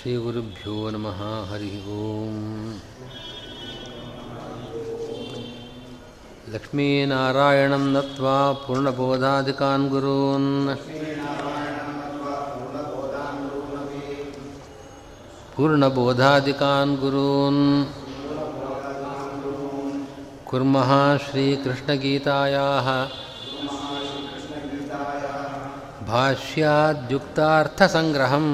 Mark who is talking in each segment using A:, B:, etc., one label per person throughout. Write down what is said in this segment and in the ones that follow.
A: श्रीगुरुभ्यो नमः हरिः ओम् लक्ष्मीनारायणं नत्वा पूर्णबोधादिकान् गुरून् पूर्णबोधादिकान् गुरून् कुर्मः श्रीकृष्णगीतायाः भाष्याद्युक्तार्थसङ्ग्रहम्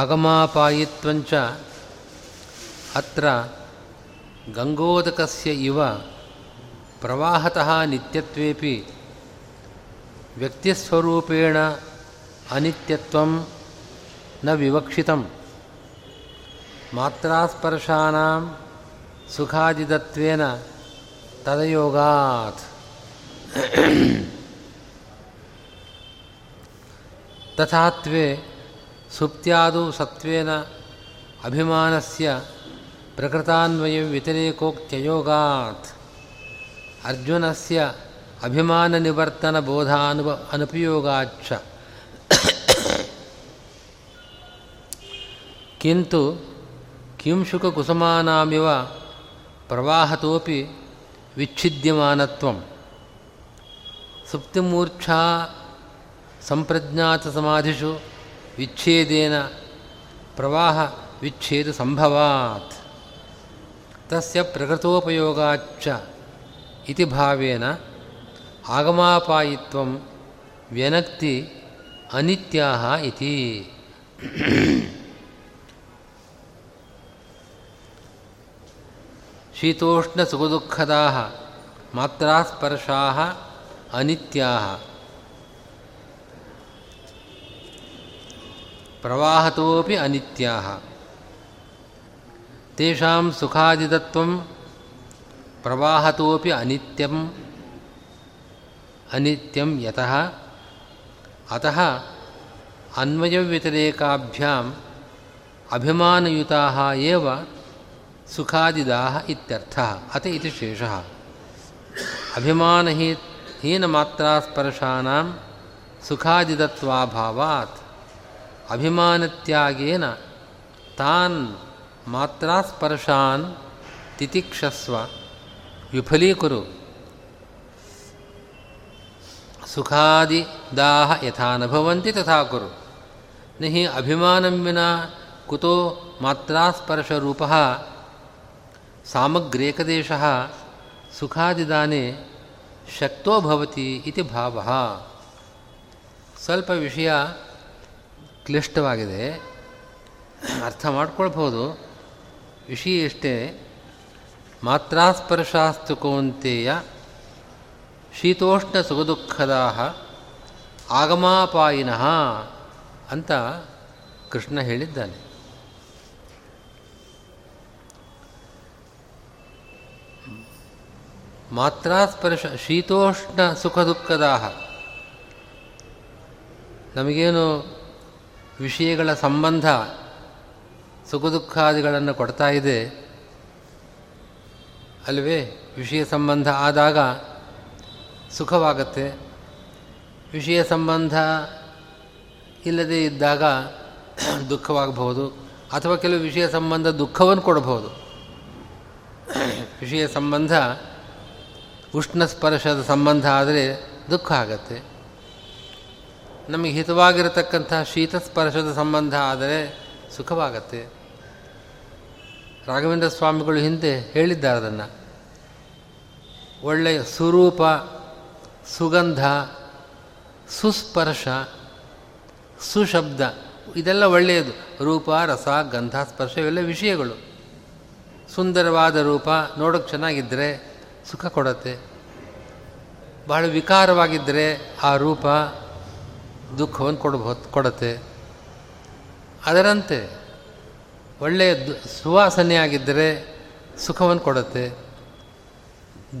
A: ಆಗಮಾಪಾಯಿತ್ವಂಚ ಅತ್ರ ಗಂಗೋದಕಸ್ಯ ಇವ ಪ್ರವಾಹತಃ ನಿತ್ಯತ್ವೇಪಿ ವ್ಯಕ್ತಿಸ್ವರೂಪೇಣ ಅನಿತ್ಯತ್ವಂ ನ ವಿವಕ್ಷಿತಂ. ಮಾತ್ರಾಸ್ಪರ್ಶಾನಾಂ ಸುಖಾದಿದತ್ವೇನ ತದಯೋಗಾತ್. ತಥಾತ್ವೇ ಸುಪ್ತ್ಯಾದೌ ಸತ್ವೇನ ಅಭಿಮಾನಸ್ಯ ಪ್ರಕೃತಾನ್ವಯ ವ್ಯತಿರೇಕೋಕ್ತ್ಯಯೋಗಾತ್. ಅರ್ಜುನಸ್ಯ ಅಭಿಮಾನ ನಿವರ್ತನ ಬೋಧಾನುಭ ಅನುಪಯೋಗಾಚ್ಚ ಪ್ರವಾಹತೋಪಿ ವಿಚ್ಛಿದ್ಯಮಾನತ್ವಂ ಸುಪ್ತಿಮೂರ್ಛಾ ಸಂಪ್ರಜ್ಞಾತಸಮಾಧಿಷು ವಿಚ್ಛೇದೇನ ಪ್ರವಾಹ ವಿಚ್ಛೇದ ಸಂಭವಾತ್ ತಸ್ಯ ಪ್ರಕೃತೋಪಯೋಗಾಚ್ಚ ಇತಿ ಭಾವೇನ ಆಗಮಾಪಾಯಿತ್ವಂ ವ್ಯನಕ್ತಿ ಅನಿತ್ಯಾಹ ಇತಿ ಶೀತೋಷ್ಣಸುಖದುಃಖದಾः ಮಾತ್ರಾಸ್ಪರ್ಶಾः ಅನಿತ್ಯಾः ಪ್ರವಾಹತೋಪಿ ಅನಿತ್ಯಾः ತೇಷಾಂ ಸುಖಾದಿದತ್ವಂ ಪ್ರವಾಹತೋಪಿ ಅನಿತ್ಯಂ ಅನಿತ್ಯಂ ಯತಃ ಅತಃ ಅನ್ವಯವ್ಯತಿರೇಕಾಭ್ಯಾಂ ಅಭಿಮಾನಯುತಾः ಏವ ಸುಖಾದಿದಾಹ ಇತ್ಯರ್ಥಃ ಅತ ಇತಿ ಶೇಷಃ ಅಭಿಮಾನಹೀ ಹೀನಮಾತ್ರಾಸ್ಪರ್ಶಾನಾಂ ಸುಖಾದಿದತ್ವಾಭಾವಾತ್ ಅಭಿಮಾನತ್ಯಾಗೇನ ತಾನ್ ಮಾತ್ರಾಸ್ಪರ್ಶಾನ್ ತಿತಿಕ್ಷಸ್ವ ವಿಫಲೀಕುರು ಸುಖಾದಿದಾಹ ಯಥಾ ನ ಭವಂತಿ ತಥಾ ಕುರು ನ ಹಿ ಅಭಿಮಾನಂ ವಿನಾ ಕುತೋ ಮಾತ್ರಾಸ್ಪರ್ಶರೂಪಃ ಸಾಮಗ್ರೇಕದೇಶಃ ಸುಖಾದಿದಾನೆ ಶಕ್ತೋಭವತಿ ಇತಿ ಭಾವ. ಸ್ವಲ್ಪ ವಿಷಯ ಕ್ಲಿಷ್ಟವಾಗಿದೆ. ಅರ್ಥ ಮಾಡ್ಕೊಳ್ಬೋದು ವಿಷಯ ಇಷ್ಟೇ ಮಾತ್ರಾಸ್ಪರ್ಶಾಸ್ತು ಕೌಂತೆಯ ಶೀತೋಷ್ಣ ಸುಖದುಃಖದ ಆಗಮಾಪಾಯಿನಃ ಅಂತ ಕೃಷ್ಣ ಹೇಳಿದ್ದಾನೆ. ಮಾತ್ರಾಸ್ಪರ್ಶ ಶೀತೋಷ್ಣ ಸುಖ ದುಃಖದಾಹ ನಮಗೇನು ವಿಷಯಗಳ ಸಂಬಂಧ ಸುಖ ದುಃಖಾದಿಗಳನ್ನು ಕೊಡ್ತಾ ಇದೆ? ಅಲ್ವೇ? ವಿಷಯ ಸಂಬಂಧ ಆದಾಗ ಸುಖವಾಗತ್ತೆ. ವಿಷಯ ಸಂಬಂಧ ಇಲ್ಲದೇ ಇದ್ದಾಗ ದುಃಖವಾಗಬಹುದು. ಅಥವಾ ಕೆಲವು ವಿಷಯ ಸಂಬಂಧ ದುಃಖವನ್ನು ಕೊಡಬಹುದು. ವಿಷಯ ಸಂಬಂಧ ಉಷ್ಣ ಸ್ಪರ್ಶದ ಸಂಬಂಧ ಆದರೆ ದುಃಖ ಆಗತ್ತೆ. ನಮಗೆ ಹಿತವಾಗಿರತಕ್ಕಂಥ ಶೀತ ಸ್ಪರ್ಶದ ಸಂಬಂಧ ಆದರೆ ಸುಖವಾಗತ್ತೆ. ರಾಘವೇಂದ್ರ ಸ್ವಾಮಿಗಳು ಹಿಂದೆ ಹೇಳಿದ್ದಾರೆ ಅದನ್ನು. ಒಳ್ಳೆಯ ಸ್ವರೂಪ ಸುಗಂಧ, ಸುಸ್ಪರ್ಶ, ಸುಶಬ್ದ, ಇದೆಲ್ಲ ಒಳ್ಳೆಯದು. ರೂಪ, ರಸ, ಗಂಧ, ಸ್ಪರ್ಶ ಇವೆಲ್ಲ ವಿಷಯಗಳು. ಸುಂದರವಾದ ರೂಪ ನೋಡೋಕ್ಕೆ ಚೆನ್ನಾಗಿದ್ದರೆ ಸುಖ ಕೊಡತ್ತೆ. ಬಹಳ ವಿಕಾರವಾಗಿದ್ದರೆ ಆ ರೂಪ ದುಃಖವನ್ನು ಕೊಡಬಹುದು ಕೊಡತ್ತೆ. ಅದರಂತೆ ಒಳ್ಳೆಯ ಸುವಾಸನೆಯಾಗಿದ್ದರೆ ಸುಖವನ್ನು ಕೊಡುತ್ತೆ.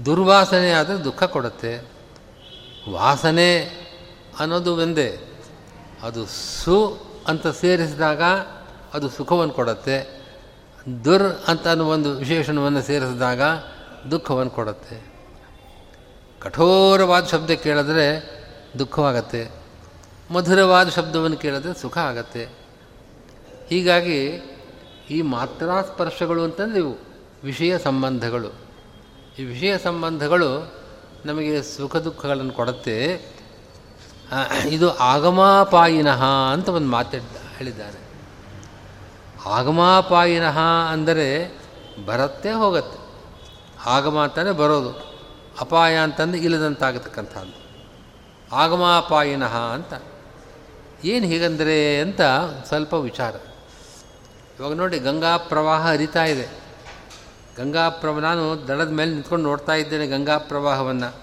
A: ದುರ್ವಾಸನೆ ಆದರೆ ದುಃಖ ಕೊಡುತ್ತೆ. ವಾಸನೆ ಅನ್ನೋದು ಒಂದೇ. ಅದು ಸು ಅಂತ ಸೇರಿಸಿದಾಗ ಅದು ಸುಖವನ್ನು ಕೊಡುತ್ತೆ. ದುರ್ ಅಂತ ಒಂದು ವಿಶೇಷಣವನ್ನು ಸೇರಿಸಿದಾಗ ದುಃಖವನ್ನು ಕೊಡುತ್ತೆ. ಕಠೋರವಾದ ಶಬ್ದ ಕೇಳಿದ್ರೆ ದುಃಖವಾಗತ್ತೆ. ಮಧುರವಾದ ಶಬ್ದವನ್ನು ಕೇಳಿದ್ರೆ ಸುಖ ಆಗತ್ತೆ. ಹೀಗಾಗಿ ಈ ಮಾತ್ರಾ ಸ್ಪರ್ಶಗಳು ಅಂತಂದರೆ ಇವು ವಿಷಯ ಸಂಬಂಧಗಳು. ಈ ವಿಷಯ ಸಂಬಂಧಗಳು ನಮಗೆ ಸುಖ ದುಃಖಗಳನ್ನು ಕೊಡುತ್ತೆ. ಇದು ಆಗಮಾಪಾಯಿನಃ ಅಂತ ಒಂದು ಮಾತಾಡ ಹೇಳಿದ್ದಾರೆ. ಆಗಮಾಪಾಯಿನಃ ಅಂದರೆ ಬರುತ್ತೆ ಹೋಗುತ್ತೆ. ಆಗಮ ಅಂತಲೇ ಬರೋದು. ಅಪಾಯ ಅಂತಂದು ಇಲ್ಲದಂತಾಗತಕ್ಕಂಥದ್ದು. ಆಗಮಾಪಾಯಿನಃ ಅಂತ. ಏನು ಹೀಗಂದರೆ ಅಂತ ಸ್ವಲ್ಪ ವಿಚಾರ. ಇವಾಗ ನೋಡಿ ಗಂಗಾ ಪ್ರವಾಹ ಹರಿತಾ ಇದೆ. ಗಂಗಾ ಪ್ರವಾಹ ನಾನು ದಡದ ಮೇಲೆ ನಿಂತ್ಕೊಂಡು ನೋಡ್ತಾ ಇದ್ದೇನೆ ಗಂಗಾ ಪ್ರವಾಹವನ್ನು.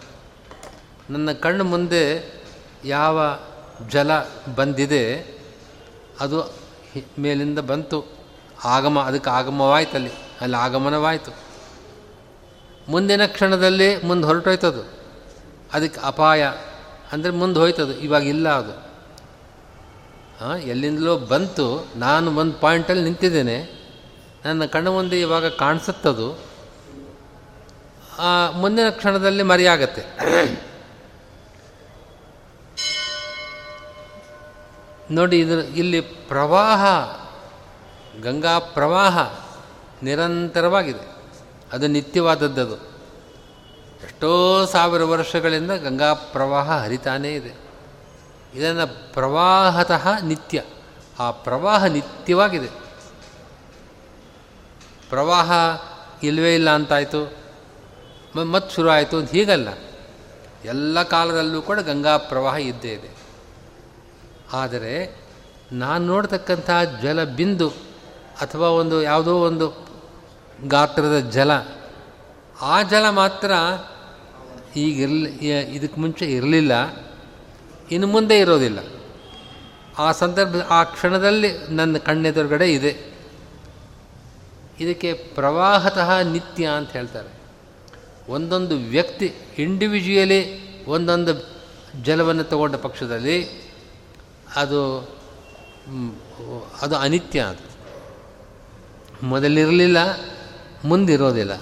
A: ನನ್ನ ಕಣ್ಣು ಮುಂದೆ ಯಾವ ಜಲ ಬಂದಿದೆ, ಅದು ಮೇಲಿಂದ ಬಂತು. ಆಗಮ, ಅದಕ್ಕೆ ಆಗಮವಾಯ್ತು ಅಲ್ಲಿ ಅಲ್ಲಿ ಆಗಮನವಾಯಿತು. ಮುಂದಿನ ಕ್ಷಣದಲ್ಲಿ ಮುಂದೆ ಹೊರಟೋಯ್ತದು. ಅದಕ್ಕೆ ಅಪಾಯ. ಅಂದರೆ ಮುಂದೆ ಹೋಯ್ತದು. ಇವಾಗ ಇಲ್ಲ ಅದು. ಆ, ಎಲ್ಲಿಂದಲೋ ಬಂತು. ನಾನು ಒಂದು ಪಾಯಿಂಟಲ್ಲಿ ನಿಂತಿದ್ದೇನೆ. ನನ್ನ ಕಣ್ಣು ಮುಂದೆ ಇವಾಗ ಕಾಣಿಸುತ್ತದು. ಮುಂದಿನ ಕ್ಷಣದಲ್ಲಿ ಮರೆಯಾಗತ್ತೆ. ನೋಡಿ ಇದು ಇಲ್ಲಿ ಪ್ರವಾಹ ಗಂಗಾ ಪ್ರವಾಹ ನಿರಂತರವಾಗಿದೆ. ಅದು ನಿತ್ಯವಾದದ್ದದು ಎಷ್ಟೋ ಸಾವಿರ ವರ್ಷಗಳಿಂದ ಗಂಗಾ ಪ್ರವಾಹ ಹರಿತಾನೇ ಇದೆ. ಇದನ್ನು ಪ್ರವಾಹತಃ ನಿತ್ಯ. ಆ ಪ್ರವಾಹ ನಿತ್ಯವಾಗಿದೆ. ಪ್ರವಾಹ ಇಲ್ಲವೇ ಇಲ್ಲ ಅಂತಾಯಿತು. ಮತ್ತು ಶುರು ಆಯಿತು ಅಂತ ಹೀಗಲ್ಲ. ಎಲ್ಲ ಕಾಲದಲ್ಲೂ ಕೂಡ ಗಂಗಾ ಪ್ರವಾಹ ಇದ್ದೇ ಇದೆ. ಆದರೆ ನಾನು ನೋಡ್ತಕ್ಕಂಥ ಜಲ ಬಿಂದು ಅಥವಾ ಒಂದು ಯಾವುದೋ ಒಂದು ಗಾತ್ರದ ಜಲ, ಆ ಜಲ ಮಾತ್ರ ಈಗಿರಲಿ ಇದಕ್ಕೆ ಮುಂಚೆ ಇರಲಿಲ್ಲ, ಇನ್ನು ಮುಂದೆ ಇರೋದಿಲ್ಲ. ಆ ಸಂದರ್ಭ, ಆ ಕ್ಷಣದಲ್ಲಿ ನನ್ನ ಕಣ್ಣೆದುರುಗಡೆ ಇದೆ. ಇದಕ್ಕೆ ಪ್ರವಾಹತಃ ನಿತ್ಯ ಅಂತ ಹೇಳ್ತಾರೆ. ಒಂದೊಂದು ವ್ಯಕ್ತಿ ಇಂಡಿವಿಜುವಲಿ ಒಂದೊಂದು ಜಲವನ್ನು ತಗೊಂಡ ಪಕ್ಷದಲ್ಲಿ ಅದು ಅದು ಅನಿತ್ಯ ಅದು. ಮೊದಲಿರಲಿಲ್ಲ ಮುಂದಿರೋದಿಲ್ಲ.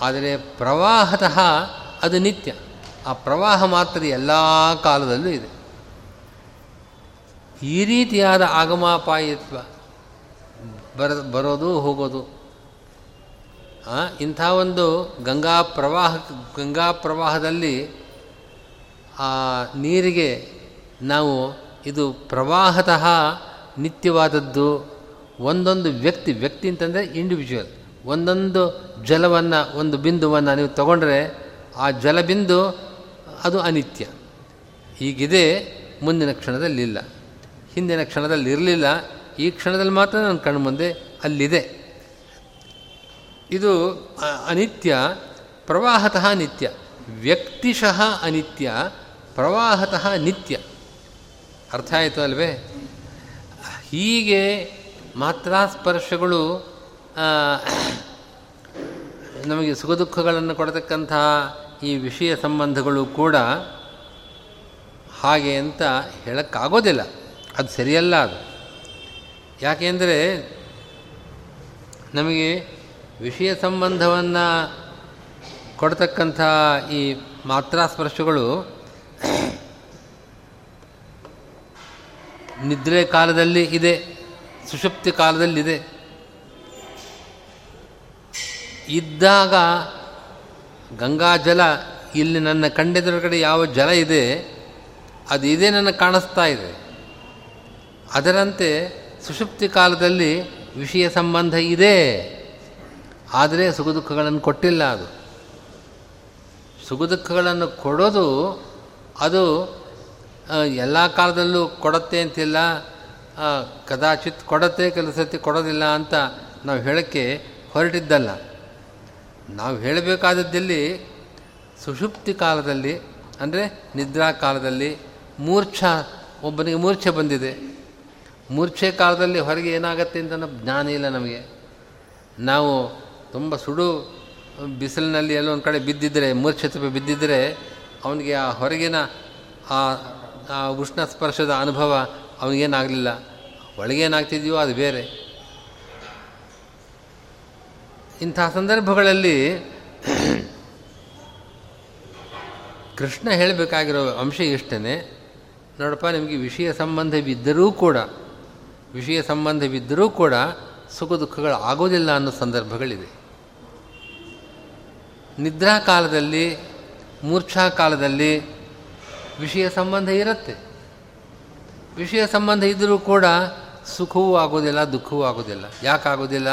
A: ಆದರೆ ಪ್ರವಾಹತಃ ಅದು ನಿತ್ಯ. ಆ ಪ್ರವಾಹ ಮಾತ್ರ ಎಲ್ಲ ಕಾಲದಲ್ಲೂ ಇದೆ. ಈ ರೀತಿಯಾದ ಆಗಮಾಪಾಯಿತ್ವ ಬರ, ಬರೋದು, ಹೋಗೋದು ಇಂಥ ಒಂದು ಗಂಗಾ ಪ್ರವಾಹ, ಗಂಗಾ ಪ್ರವಾಹದಲ್ಲಿ, ಆ, ನೀರಿಗೆ ನಾವು ಇದು ಪ್ರವಾಹತಃ ನಿತ್ಯವಾದದ್ದು ಒಂದೊಂದು ವ್ಯಕ್ತಿ ವ್ಯಕ್ತಿ ಅಂತಂದರೆ ಇಂಡಿವಿಜುವಲ್ ಒಂದೊಂದು ಜಲವನ್ನು, ಒಂದು ಬಿಂದುವನ್ನು ನೀವು ತಗೊಂಡ್ರೆ ಆ ಜಲಬಿಂದು ಅದು ಅನಿತ್ಯ. ಹೀಗಿದೆ ಮುಂದಿನ ಕ್ಷಣದಲ್ಲಿ ಇಲ್ಲ ಹಿಂದಿನ ಕ್ಷಣದಲ್ಲಿ ಇರಲಿಲ್ಲ, ಈ ಕ್ಷಣದಲ್ಲಿ ಮಾತ್ರ ನನ್ನ ಕಣ್ಣು ಮುಂದೆ ಅಲ್ಲಿದೆ. ಇದು ಅನಿತ್ಯ, ಪ್ರವಾಹತಃ ನಿತ್ಯ. ವ್ಯಕ್ತಿಶಃ ಅನಿತ್ಯ, ಪ್ರವಾಹತಃ ನಿತ್ಯ. ಅರ್ಥ ಆಯಿತು ಅಲ್ವೇ? ಹೀಗೆ ಮಾತ್ರ ಸ್ಪರ್ಶಗಳು ನಮಗೆ ಸುಖ ದುಃಖಗಳನ್ನು ಕೊಡತಕ್ಕಂತಹ ಈ ವಿಷಯ ಸಂಬಂಧಗಳು ಕೂಡ ಹಾಗೆ ಅಂತ ಹೇಳೋಕ್ಕಾಗೋದಿಲ್ಲ. ಅದು ಸರಿಯಲ್ಲ ಅದು. ಯಾಕೆಂದರೆ ನಮಗೆ ವಿಷಯ ಸಂಬಂಧವನ್ನು ಕೊಡ್ತಕ್ಕಂಥ ಈ ಮಾತ್ರಾಸ್ಪರ್ಶಗಳು ನಿದ್ರೆ ಕಾಲದಲ್ಲಿ ಇದೆ, ಸುಷುಪ್ತಿ ಕಾಲದಲ್ಲಿದೆ. ಇದ್ದಾಗ ಗಂಗಾ ಜಲ ಇಲ್ಲಿ ನನ್ನ ಕಣ್ಣೆದುರುಗಡೆ ಯಾವ ಜಲ ಇದೆ, ಅದು ಇದೇ ನನಗೆ ಕಾಣಿಸ್ತಾ ಇದೆ. ಅದರಂತೆ ಸುಷುಪ್ತಿ ಕಾಲದಲ್ಲಿ ವಿಷಯ ಸಂಬಂಧ ಇದೆ. ಆದರೆ ಸುಖ ದುಃಖಗಳನ್ನು ಕೊಟ್ಟಿಲ್ಲ ಅದು. ಸುಖ ದುಃಖಗಳನ್ನು ಕೊಡೋದು ಅದು ಎಲ್ಲ ಕಾಲದಲ್ಲೂ ಕೊಡುತ್ತೆ ಅಂತಿಲ್ಲ ಕದಾಚಿತ್ ಕೊಡತ್ತೆ, ಕೆಲಸತಿ ಸತಿ ಕೊಡೋದಿಲ್ಲ ಅಂತ ನಾವು ಹೇಳೋಕ್ಕೆ ಹೊರಟಿದ್ದಲ್ಲ. ನಾವು ಹೇಳಬೇಕಾದದ್ದಲ್ಲಿ ಸುಷುಪ್ತಿ ಕಾಲದಲ್ಲಿ, ಅಂದರೆ ನಿದ್ರಾ ಕಾಲದಲ್ಲಿ ಮೂರ್ಛ, ಒಬ್ಬನಿಗೆ ಮೂರ್ಛೆ ಬಂದಿದೆ. ಮೂರ್ಛೆ ಕಾಲದಲ್ಲಿ ಹೊರಗೆ ಏನಾಗತ್ತೆ ಅಂತ ಅನ್ನೋ ಜ್ಞಾನ ಇಲ್ಲ ನಮಗೆ. ನಾವು ತುಂಬ ಸುಡು ಬಿಸಿಲಿನಲ್ಲಿ ಎಲ್ಲೋ ಒಂದು ಕಡೆ ಬಿದ್ದಿದ್ದರೆ ಮೂರ್ಛೆ ತಪ್ಪಿ ಬಿದ್ದಿದ್ದರೆ ಅವನಿಗೆ ಆ ಹೊರಗಿನ ಆ ಉಷ್ಣ ಸ್ಪರ್ಶದ ಅನುಭವ ಅವನಿಗೇನಾಗಲಿಲ್ಲ. ಒಳಗೇನಾಗ್ತಿದೆಯೋ ಅದು ಬೇರೆ. ಇಂಥ ಸಂದರ್ಭಗಳಲ್ಲಿ ಕೃಷ್ಣ ಹೇಳಬೇಕಾಗಿರೋ ಅಂಶ ಇಷ್ಟೇ ನೋಡಪ್ಪ, ನಿಮಗೆ ವಿಷಯ ಸಂಬಂಧವಿದ್ದರೂ ಕೂಡ, ವಿಷಯ ಸಂಬಂಧವಿದ್ದರೂ ಕೂಡ ಸುಖ ದುಃಖಗಳು ಆಗೋದಿಲ್ಲ ಅನ್ನೋ ಸಂದರ್ಭಗಳಿದೆ ನಿದ್ರಾ ಕಾಲದಲ್ಲಿ, ಮೂರ್ಛಾ ಕಾಲದಲ್ಲಿ ವಿಷಯ ಸಂಬಂಧ ಇರುತ್ತೆ. ವಿಷಯ ಸಂಬಂಧ ಇದ್ದರೂ ಕೂಡ ಸುಖವೂ ಆಗೋದಿಲ್ಲ, ದುಃಖವೂ ಆಗೋದಿಲ್ಲ. ಯಾಕಾಗೋದಿಲ್ಲ?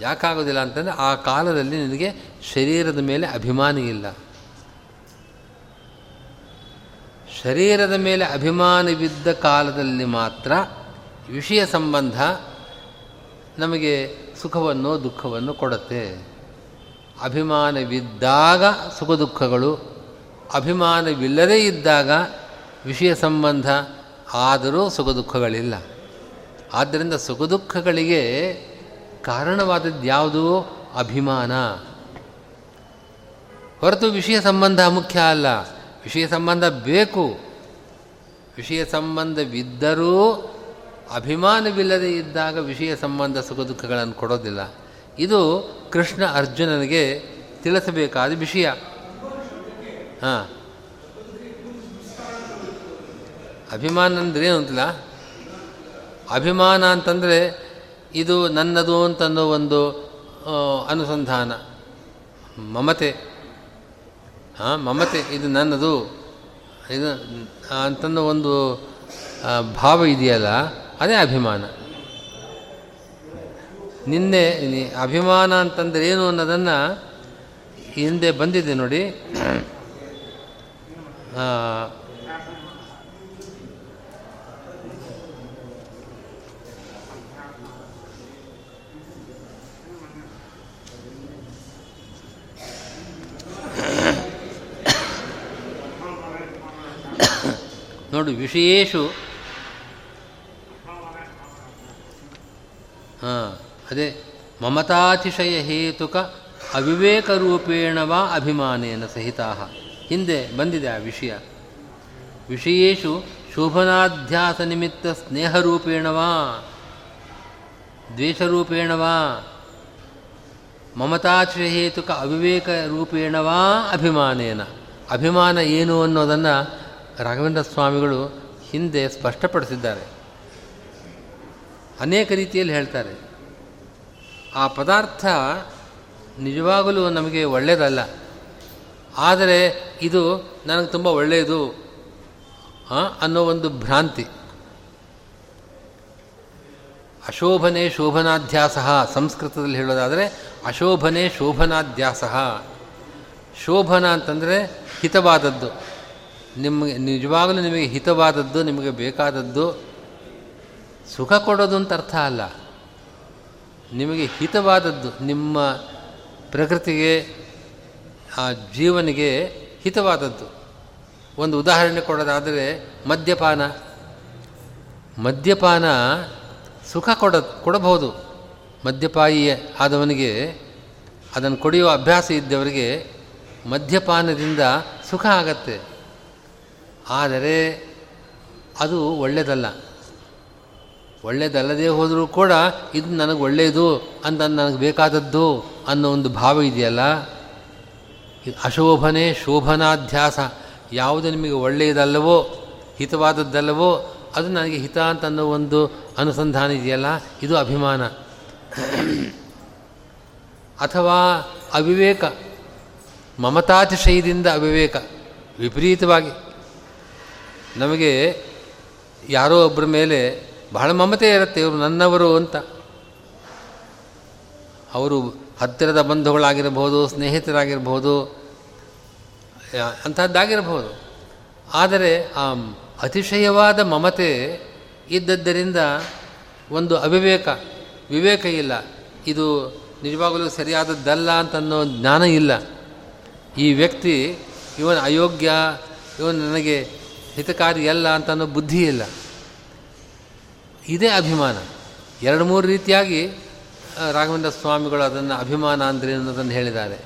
A: ಯಾಕಾಗೋದಿಲ್ಲ ಅಂತಂದರೆ ಆ ಕಾಲದಲ್ಲಿ ನಿನಗೆ ಶರೀರದ ಮೇಲೆ ಅಭಿಮಾನಿ ಇಲ್ಲ. ಶರೀರದ ಮೇಲೆ ಅಭಿಮಾನವಿದ್ದ ಕಾಲದಲ್ಲಿ ಮಾತ್ರ ವಿಷಯ ಸಂಬಂಧ ನಮಗೆ ಸುಖವನ್ನು ದುಃಖವನ್ನು ಕೊಡುತ್ತೆ. ಅಭಿಮಾನವಿದ್ದಾಗ ಸುಖ ದುಃಖಗಳು, ಅಭಿಮಾನವಿಲ್ಲದೇ ಇದ್ದಾಗ ವಿಷಯ ಸಂಬಂಧ ಆದರೂ ಸುಖ ದುಃಖಗಳಿಲ್ಲ. ಆದ್ದರಿಂದ ಸುಖ ದುಃಖಗಳಿಗೆ ಕಾರಣವಾದದ್ದು ಯಾವುದು? ಅಭಿಮಾನ. ಹೊರತು ವಿಷಯ ಸಂಬಂಧ ಮುಖ್ಯ ಅಲ್ಲ. ವಿಷಯ ಸಂಬಂಧ ಬೇಕು. ವಿಷಯ ಸಂಬಂಧವಿದ್ದರೂ ಅಭಿಮಾನವಿಲ್ಲದೆ ಇದ್ದಾಗ ವಿಷಯ ಸಂಬಂಧ ಸುಖ ದುಃಖಗಳನ್ನು ಕೊಡೋದಿಲ್ಲ. ಇದು ಕೃಷ್ಣ ಅರ್ಜುನನಿಗೆ ತಿಳಿಸಬೇಕಾದ ವಿಷಯ. ಹಾಂ. ಅಭಿಮಾನ ಅಂದ್ರೆ ಏನು ಅಂತಿಲ್ಲ? ಅಭಿಮಾನ ಅಂತಂದರೆ ಇದು ನನ್ನದು ಅಂತನ್ನೋ ಒಂದು ಅನುಸಂಧಾನ. ಮಮತೆ. ಹಾಂ, ಮಮತೆ, ಇದು ನನ್ನದು. ಇದು ಅಂತನ್ನೋ ಒಂದು ಭಾವ ಇದೆಯಲ್ಲ, ಅದೇ ಅಭಿಮಾನ. ನಿನ್ನೆ ಅಭಿಮಾನ ಅಂತಂದರೆ ಏನು ಅನ್ನೋದನ್ನು ಹಿಂದೆ ಬಂದಿದೆ ನೋಡಿ. ನೋಡು ವಿಷಯೇಶು ಹಾಂ, ಅದೇ, ಮಮತಾತಿಶಯ ಹೇತುಕ ಅವಿವೇಕರೂಪೇಣವಾ ಅಭಿಮಾನೇನ ಸಹಿತಾ ಹಿಂದೆ ಬಂದಿದೆ ಆ ವಿಷಯ. ವಿಷಯೇಶು ಶೋಭನಾಧ್ಯಾಸ ನಿಮಿತ್ತ ಸ್ನೇಹರೂಪೇಣವಾ ದ್ವೇಷರೂಪೇಣ ವಾ, ಮಮತಾತಿಶಯ ಹೇತುಕ ಅವಿವೇಕ ರೂಪೇಣ ವಾ ಅಭಿಮಾನೇನ. ಅಭಿಮಾನ ಏನು ಅನ್ನೋದನ್ನು ರಾಘವೇಂದ್ರ ಸ್ವಾಮಿಗಳು ಹಿಂದೆ ಸ್ಪಷ್ಟಪಡಿಸಿದ್ದಾರೆ. ಅನೇಕ ರೀತಿಯಲ್ಲಿ ಹೇಳ್ತಾರೆ. ಆ ಪದಾರ್ಥ ನಿಜವಾಗಲೂ ನಮಗೆ ಒಳ್ಳೆಯದಲ್ಲ. ಆದರೆ ಇದು ನನಗೆ ತುಂಬ ಒಳ್ಳೆಯದು ಅನ್ನೋ ಒಂದು ಭ್ರಾಂತಿ. ಅಶೋಭನೆ ಶೋಭನಾಧ್ಯಾಸ ಸಂಸ್ಕೃತದಲ್ಲಿ ಹೇಳೋದಾದರೆ ಅಶೋಭನೆ ಶೋಭನಾಧ್ಯಾಸ. ಶೋಭನ ಅಂತಂದರೆ ಹಿತವಾದದ್ದು. ನಿಮಗೆ ನಿಜವಾಗಲೂ ನಿಮಗೆ ಹಿತವಾದದ್ದು, ನಿಮಗೆ ಬೇಕಾದದ್ದು, ಸುಖ ಕೊಡೋದು ಅಂತ ಅರ್ಥ ಅಲ್ಲ. ನಿಮಗೆ ಹಿತವಾದದ್ದು, ನಿಮ್ಮ ಪ್ರಕೃತಿಗೆ, ಆ ಜೀವನಿಗೆ ಹಿತವಾದದ್ದು. ಒಂದು ಉದಾಹರಣೆ ಕೊಡೋದಾದರೆ, ಮದ್ಯಪಾನ. ಮದ್ಯಪಾನ ಸುಖ ಕೊಡ, ಕೊಡಬಹುದು. ಮದ್ಯಪಾಯಿ ಆದವನಿಗೆ, ಅದನ್ನು ಕುಡಿಯುವ ಅಭ್ಯಾಸ ಇದ್ದವರಿಗೆ ಮದ್ಯಪಾನದಿಂದ ಸುಖ ಆಗತ್ತೆ. ಆದರೆ ಅದು ಒಳ್ಳೆಯದಲ್ಲ ಒಳ್ಳೆಯದಲ್ಲದೇ ಹೋದರೂ ಕೂಡ ಇದು ನನಗೆ ಒಳ್ಳೆಯದು ಅಂತ ನನಗೆ ಬೇಕಾದದ್ದು ಅನ್ನೋ ಒಂದು ಭಾವ ಇದೆಯಲ್ಲ? ಅಶೋಭನೆ ಶೋಭನಾಧ್ಯಾಸ. ಯಾವುದು ನಿಮಗೆ ಒಳ್ಳೆಯದಲ್ಲವೋ, ಹಿತವಾದದ್ದಲ್ಲವೋ, ಅದು ನನಗೆ ಹಿತ ಅಂತ ಅನ್ನೋ ಒಂದು ಅನುಸಂಧಾನ ಇದೆಯಲ್ಲ? ಇದು ಅಭಿಮಾನ. ಅಥವಾ ಅವಿವೇಕ. ಮಮತಾತಿಶಯದಿಂದ ಅವಿವೇಕ. ವಿಪರೀತವಾಗಿ. ನಮಗೆ ಯಾರೋ ಒಬ್ಬರ ಮೇಲೆ ಬಹಳ ಮಮತೆ ಇರುತ್ತೆ, ಇವರು ನನ್ನವರು ಅಂತ. ಅವರು ಹತ್ತಿರದ ಬಂಧುಗಳಾಗಿರಬಹುದು ಸ್ನೇಹಿತರಾಗಿರ್ಬೋದು ಅಂಥದ್ದಾಗಿರಬಹುದು ಆದರೆ ಆ ಅತಿಶಯವಾದ ಮಮತೆ ಇದ್ದದ್ದರಿಂದ ಒಂದು ಅವಿವೇಕ, ವಿವೇಕ ಇಲ್ಲ. ಇದು ನಿಜವಾಗಲೂ ಸರಿಯಾದದ್ದಲ್ಲ ಅಂತನ್ನೋ ಜ್ಞಾನ ಇಲ್ಲ. ಈ ವ್ಯಕ್ತಿ, ಇವನ ಅಯೋಗ್ಯ, ಇವನು ನನಗೆ ಹಿತಕಾರಿ ಅಲ್ಲ ಅಂತನ್ನೋ ಬುದ್ಧಿ ಇಲ್ಲ. ಇದೇ ಅಭಿಮಾನ. ಎರಡು ಮೂರು ರೀತಿಯಾಗಿ ರಾಘವೇಂದ್ರ ಸ್ವಾಮಿಗಳು ಅದನ್ನು ಅಭಿಮಾನ ಅಂದ್ರೆ ಅನ್ನೋದನ್ನು ಹೇಳಿದ್ದಾರೆ.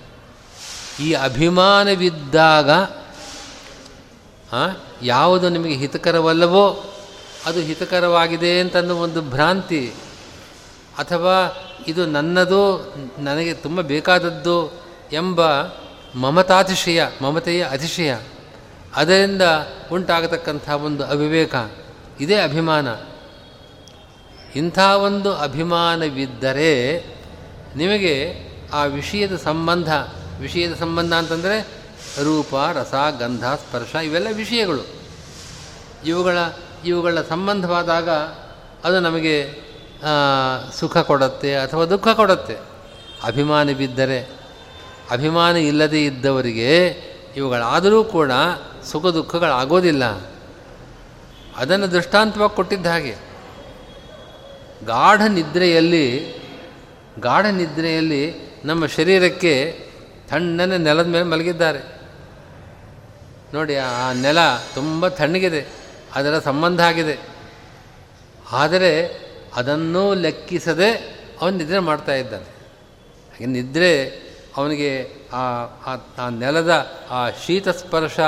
A: ಈ ಅಭಿಮಾನವಿದ್ದಾಗ ಯಾವುದು ನಿಮಗೆ ಹಿತಕರವಲ್ಲವೋ ಅದು ಹಿತಕರವಾಗಿದೆ ಅಂತಂದು ಒಂದು ಭ್ರಾಂತಿ, ಅಥವಾ ಇದು ನನ್ನದು, ನನಗೆ ತುಂಬ ಬೇಕಾದದ್ದು ಎಂಬ ಮಮತಾತಿಶಯ, ಮಮತೆಯ ಅತಿಶಯ ಅದರಿಂದ ಉಂಟಾಗತಕ್ಕಂಥ ಒಂದು ಅವಿವೇಕ, ಇದೇ ಅಭಿಮಾನ. ಇಂಥ ಒಂದು ಅಭಿಮಾನವಿದ್ದರೆ ನಿಮಗೆ ಆ ವಿಷಯದ ಸಂಬಂಧ ವಿಷಯದ ಸಂಬಂಧ ಅಂತಂದರೆ ರೂಪ, ರಸ, ಗಂಧ, ಸ್ಪರ್ಶ ಇವೆಲ್ಲ ವಿಷಯಗಳು. ಇವುಗಳ ಇವುಗಳ ಸಂಬಂಧವಾದಾಗ ಅದು ನಮಗೆ ಸುಖ ಕೊಡುತ್ತೆ ಅಥವಾ ದುಃಖ ಕೊಡುತ್ತೆ. ಅಭಿಮಾನವಿದ್ದರೆ, ಅಭಿಮಾನ ಇಲ್ಲದೇ ಇದ್ದವರಿಗೆ ಇವುಗಳಾದರೂ ಕೂಡ ಸುಖ ದುಃಖಗಳಾಗೋದಿಲ್ಲ. ಅದನ್ನು ದೃಷ್ಟಾಂತವಾಗಿ ಕೊಟ್ಟಿದ್ದ ಹಾಗೆ. ಗಾಢ ನಿದ್ರೆಯಲ್ಲಿ ಗಾಢ ನಿದ್ರೆಯಲ್ಲಿ ನಮ್ಮ ಶರೀರಕ್ಕೆ ತಣ್ಣನೆ ನೆಲದ ಮೇಲೆ ಮಲಗಿದ್ದಾರೆ. ನೋಡಿ, ಆ ನೆಲ ತುಂಬ ತಣ್ಣಗಿದೆ, ಅದರ ಸಂಬಂಧ ಆಗಿದೆ. ಆದರೆ ಅದನ್ನೂ ಲೆಕ್ಕಿಸದೆ ಅವನು ನಿದ್ರೆ ಮಾಡ್ತಾ ಇದ್ದಾನೆ. ಹಾಗೆ ನಿದ್ರೆ ಅವನಿಗೆ ಆ ಆ ನೆಲದ ಆ ಶೀತ ಸ್ಪರ್ಶ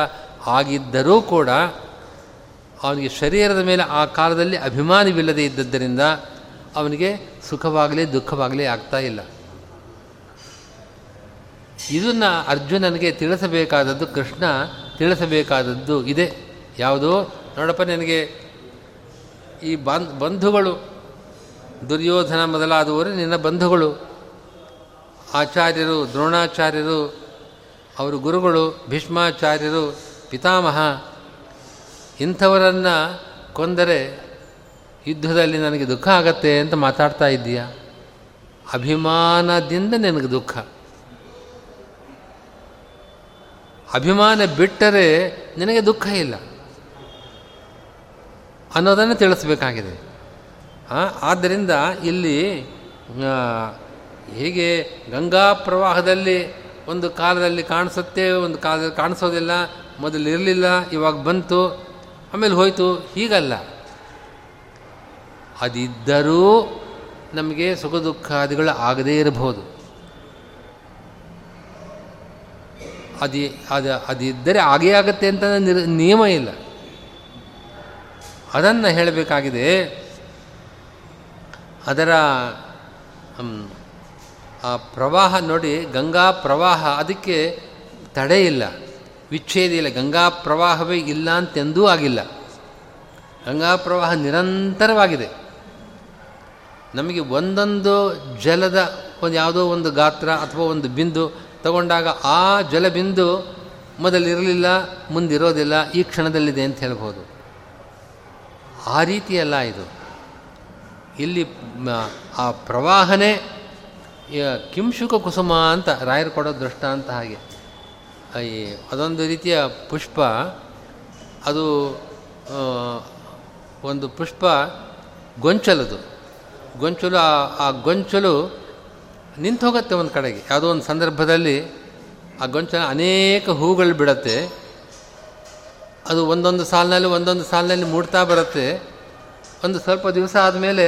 A: ಆಗಿದ್ದರೂ ಕೂಡ ಅವನಿಗೆ ಶರೀರದ ಮೇಲೆ ಆ ಕಾಲದಲ್ಲಿ ಅಭಿಮಾನವಿಲ್ಲದೆ ಇದ್ದದ್ದರಿಂದ ಅವನಿಗೆ ಸುಖವಾಗಲಿ ದುಃಖವಾಗಲಿ ಆಗ್ತಾ ಇಲ್ಲ. ಇದನ್ನು ಅರ್ಜುನನಿಗೆ ತಿಳಿಸಬೇಕಾದದ್ದು, ಕೃಷ್ಣ ತಿಳಿಸಬೇಕಾದದ್ದು ಇದೆ. ಯಾವುದು? ನೋಡಪ್ಪ, ನನಗೆ ಈ ಬಾಂಧ್, ಬಂಧುಗಳು, ದುರ್ಯೋಧನ ಮೊದಲಾದವರು ನಿನ್ನ ಬಂಧುಗಳು. ಆಚಾರ್ಯರು, ದ್ರೋಣಾಚಾರ್ಯರು, ಅವರು ಗುರುಗಳು, ಭೀಷ್ಮಾಚಾರ್ಯರು, ಪಿತಾಮಹ, ಇಂಥವರನ್ನು ಕೊಂದರೆ ಯುದ್ಧದಲ್ಲಿ ನನಗೆ ದುಃಖ ಆಗತ್ತೆ ಅಂತ ಮಾತಾಡ್ತಾ ಇದ್ದೀಯ? ಅಭಿಮಾನದಿಂದ ನಿನಗೆ ದುಃಖ. ಅಭಿಮಾನ ಬಿಟ್ಟರೆ ನಿನಗೆ ದುಃಖ ಇಲ್ಲ. ಅನ್ನೋದನ್ನು ತಿಳಿಸ್ಬೇಕಾಗಿದೆ. ಆದ್ದರಿಂದ ಇಲ್ಲಿ ಹೇಗೆ ಗಂಗಾ ಪ್ರವಾಹದಲ್ಲಿ ಒಂದು ಕಾಲದಲ್ಲಿ ಕಾಣಿಸುತ್ತೆ, ಒಂದು ಕಾಲದಲ್ಲಿ ಕಾಣಿಸೋದಿಲ್ಲ, ಮೊದಲು ಇರಲಿಲ್ಲ, ಇವಾಗ ಬಂತು, ಆಮೇಲೆ ಹೋಯಿತು, ಹೀಗಲ್ಲ. ಅದಿದ್ದರೂ ನಮಗೆ ಸುಖ ದುಃಖಾದಿಗಳು ಆಗದೇ ಇರಬಹುದು. ಅದು ಅದು, ಅದಿದ್ದರೆ ಆಗೇ ಆಗುತ್ತೆ ಅಂತ ನಿಯಮ ಇಲ್ಲ. ಅದನ್ನು ಹೇಳಬೇಕಾಗಿದೆ, ಅದರ ಆ ಪ್ರವಾಹ ನೋಡಿ ಗಂಗಾ ಪ್ರವಾಹ ಅದಕ್ಕೆ ತಡೆ ಇಲ್ಲ. ವಿಚ್ಛೇದ ಇಲ್ಲ. ಗಂಗಾ ಪ್ರವಾಹವೇ ಇಲ್ಲ ಅಂತೆಂದೂ ಆಗಿಲ್ಲ. ಗಂಗಾ ಪ್ರವಾಹ ನಿರಂತರವಾಗಿದೆ. ನಮಗೆ ಒಂದೊಂದು ಜಲದ ಒಂದು ಯಾವುದೋ ಒಂದು ಗಾತ್ರ ಅಥವಾ ಒಂದು ಬಿಂದು ತಗೊಂಡಾಗ ಆ ಜಲಬಿಂದು ಮೊದಲಿರಲಿಲ್ಲ, ಮುಂದಿರೋದಿಲ್ಲ, ಈ ಕ್ಷಣದಲ್ಲಿದೆ ಅಂತ ಹೇಳ್ಬೋದು. ಆ ರೀತಿಯಲ್ಲ ಇದು. ಇಲ್ಲಿ ಆ ಪ್ರವಾಹನೇ ಕಿಂಶುಕ ಕುಸುಮ ಅಂತ ರಾಯರು ಕೊಡೋ ದೃಷ್ಟ ಅಂತ ಹಾಗೆ. ಈ ಅದೊಂದು ರೀತಿಯ ಪುಷ್ಪ. ಅದು ಒಂದು ಪುಷ್ಪ ಗೊಂಚಲದು. ಗೊಂಚಲು, ಆ ಗೊಂಚಲು ನಿಂತು ಹೋಗುತ್ತೆ ಒಂದು ಕಡೆಗೆ. ಯಾವುದೋ ಒಂದು ಸಂದರ್ಭದಲ್ಲಿ ಆ ಗೊಂಚಲ ಅನೇಕ ಹೂಗಳು ಬಿಡತ್ತೆ. ಅದು ಒಂದೊಂದು ಸಾಲಿನಲ್ಲಿ ಒಂದೊಂದು ಸಾಲಿನಲ್ಲಿ ಮೂಡ್ತಾ ಬರುತ್ತೆ. ಒಂದು ಸ್ವಲ್ಪ ದಿವಸ ಆದಮೇಲೆ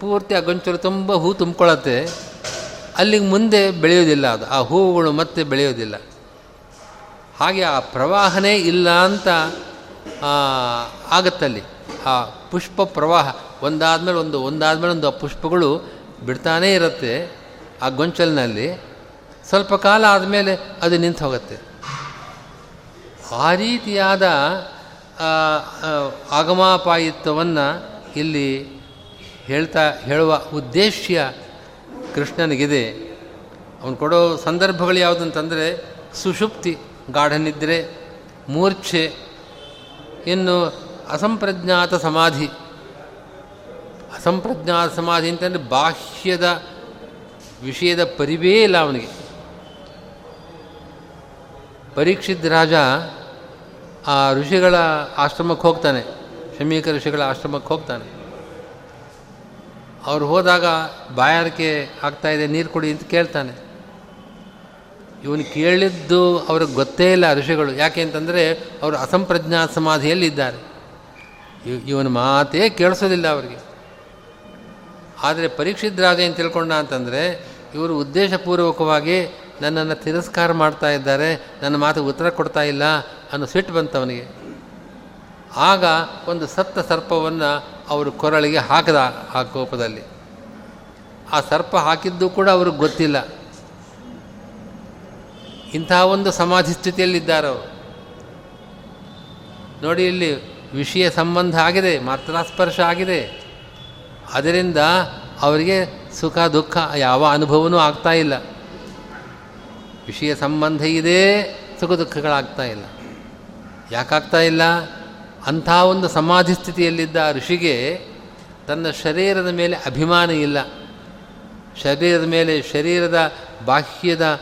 A: ಪೂರ್ತಿ ಆ ಗೊಂಚಲು ತುಂಬ ಹೂ ತುಂಬ್ಕೊಳ್ಳುತ್ತೆ ಅಲ್ಲಿಗೆ ಮುಂದೆ ಬೆಳೆಯೋದಿಲ್ಲ ಅದು. ಆ ಹೂವುಗಳು ಮತ್ತೆ ಬೆಳೆಯೋದಿಲ್ಲ ಹಾಗೆ ಆ ಪ್ರವಾಹನೇ ಇಲ್ಲ ಅಂತ ಆಗತ್ತಲ್ಲಿ. ಆ ಪುಷ್ಪ ಪ್ರವಾಹ, ಒಂದಾದಮೇಲೆ ಒಂದು ಒಂದಾದಮೇಲೆ ಒಂದು ಆ ಪುಷ್ಪಗಳು ಬಿಡ್ತಾನೇ ಇರುತ್ತೆ ಆ ಗೊಂಚಲಿನಲ್ಲಿ. ಸ್ವಲ್ಪ ಕಾಲ ಆದಮೇಲೆ ಅದು ನಿಂತು ಹೋಗುತ್ತೆ. ಆ ರೀತಿಯಾದ ಆಗಮಾಪಾಯಿತ್ವವನ್ನು ಇಲ್ಲಿ ಹೇಳ್ತಾ, ಹೇಳುವ ಉದ್ದೇಶ ಕೃಷ್ಣನಿಗಿದೆ. ಅವನು ಕೊಡೋ ಸಂದರ್ಭಗಳು ಯಾವುದಂತಂದರೆ ಸುಷುಪ್ತಿ, ಗಾಢನಿದ್ರೆ, ಮೂರ್ಛೆ, ಇನ್ನು ಅಸಂಪ್ರಜ್ಞಾತ ಸಮಾಧಿ. ಅಸಂಪ್ರಜ್ಞಾತ ಸಮಾಧಿ ಅಂತಂದರೆ ಬಾಹ್ಯದ ವಿಷಯದ ಪರಿವೇ ಇಲ್ಲ ಅವನಿಗೆ. ಪರೀಕ್ಷಿತ್ ರಾಜ ಆ ಋಷಿಗಳ ಆಶ್ರಮಕ್ಕೆ ಹೋಗ್ತಾನೆ, ಶಮೀಕ ಋಷಿಗಳ ಆಶ್ರಮಕ್ಕೆ ಹೋಗ್ತಾನೆ. ಅವ್ರು ಹೋದಾಗ ಬಾಯಾರಿಕೆ ಆಗ್ತಾಯಿದೆ ನೀರು ಕುಡಿ ಅಂತ ಕೇಳ್ತಾನೆ. ಇವನು ಕೇಳಿದ್ದು ಅವ್ರಿಗೆ ಗೊತ್ತೇ ಇಲ್ಲ ಋಷಿಗಳು. ಯಾಕೆ ಅಂತಂದರೆ ಅವರು ಅಸಂಪ್ರಜ್ಞಾ ಸಮಾಧಿಯಲ್ಲಿ ಇದ್ದಾರೆ. ಇವನ ಮಾತೇ ಕೇಳಿಸೋದಿಲ್ಲ ಅವರಿಗೆ. ಆದರೆ ಪರೀಕ್ಷಿತ್ ರಾಜ ಏನು ತಿಳ್ಕೊಂಡ ಅಂತಂದರೆ ಇವರು ಉದ್ದೇಶಪೂರ್ವಕವಾಗಿ ನನ್ನನ್ನು ತಿರಸ್ಕಾರ ಮಾಡ್ತಾ ಇದ್ದಾರೆ, ನನ್ನ ಮಾತು ಉತ್ತರ ಕೊಡ್ತಾ ಇಲ್ಲ ಅನ್ನೋ ಸಿಟ್ಟು ಬಂತವನಿಗೆ. ಆಗ ಒಂದು ಸತ್ತ ಸರ್ಪವನ್ನು ಅವರು ಕೊರಳಿಗೆ ಹಾಕದ, ಆ ಕೋಪದಲ್ಲಿ. ಆ ಸರ್ಪ ಹಾಕಿದ್ದು ಕೂಡ ಅವ್ರಿಗೆ ಗೊತ್ತಿಲ್ಲ. ಇಂತಹ ಒಂದು ಸಮಾಧಿ ಸ್ಥಿತಿಯಲ್ಲಿದ್ದಾರೆ ಅವರು. ನೋಡಿ ಇಲ್ಲಿ ವಿಷಯ ಸಂಬಂಧ ಆಗಿದೆ ಮಾತ್ರಾಸ್ಪರ್ಶ ಆಗಿದೆ. ಅದರಿಂದ ಅವರಿಗೆ ಸುಖ, ದುಃಖ, ಯಾವ ಅನುಭವವೂ ಆಗ್ತಾ ಇಲ್ಲ. ವಿಷಯ ಸಂಬಂಧ ಇದೇ, ಸುಖ, ದುಃಖಗಳಾಗ್ತಾ ಇಲ್ಲ. ಯಾಕಾಗ್ತಾ ಇಲ್ಲ? ಅಂಥ ಒಂದು ಸಮಾಧಿ ಸ್ಥಿತಿಯಲ್ಲಿದ್ದ ಋಷಿಗೆ ತನ್ನ ಶರೀರದ ಮೇಲೆ ಅಭಿಮಾನ ಇಲ್ಲ. ಶರೀರದ ಮೇಲೆ ಶರೀರದ ಬಾಹ್ಯದ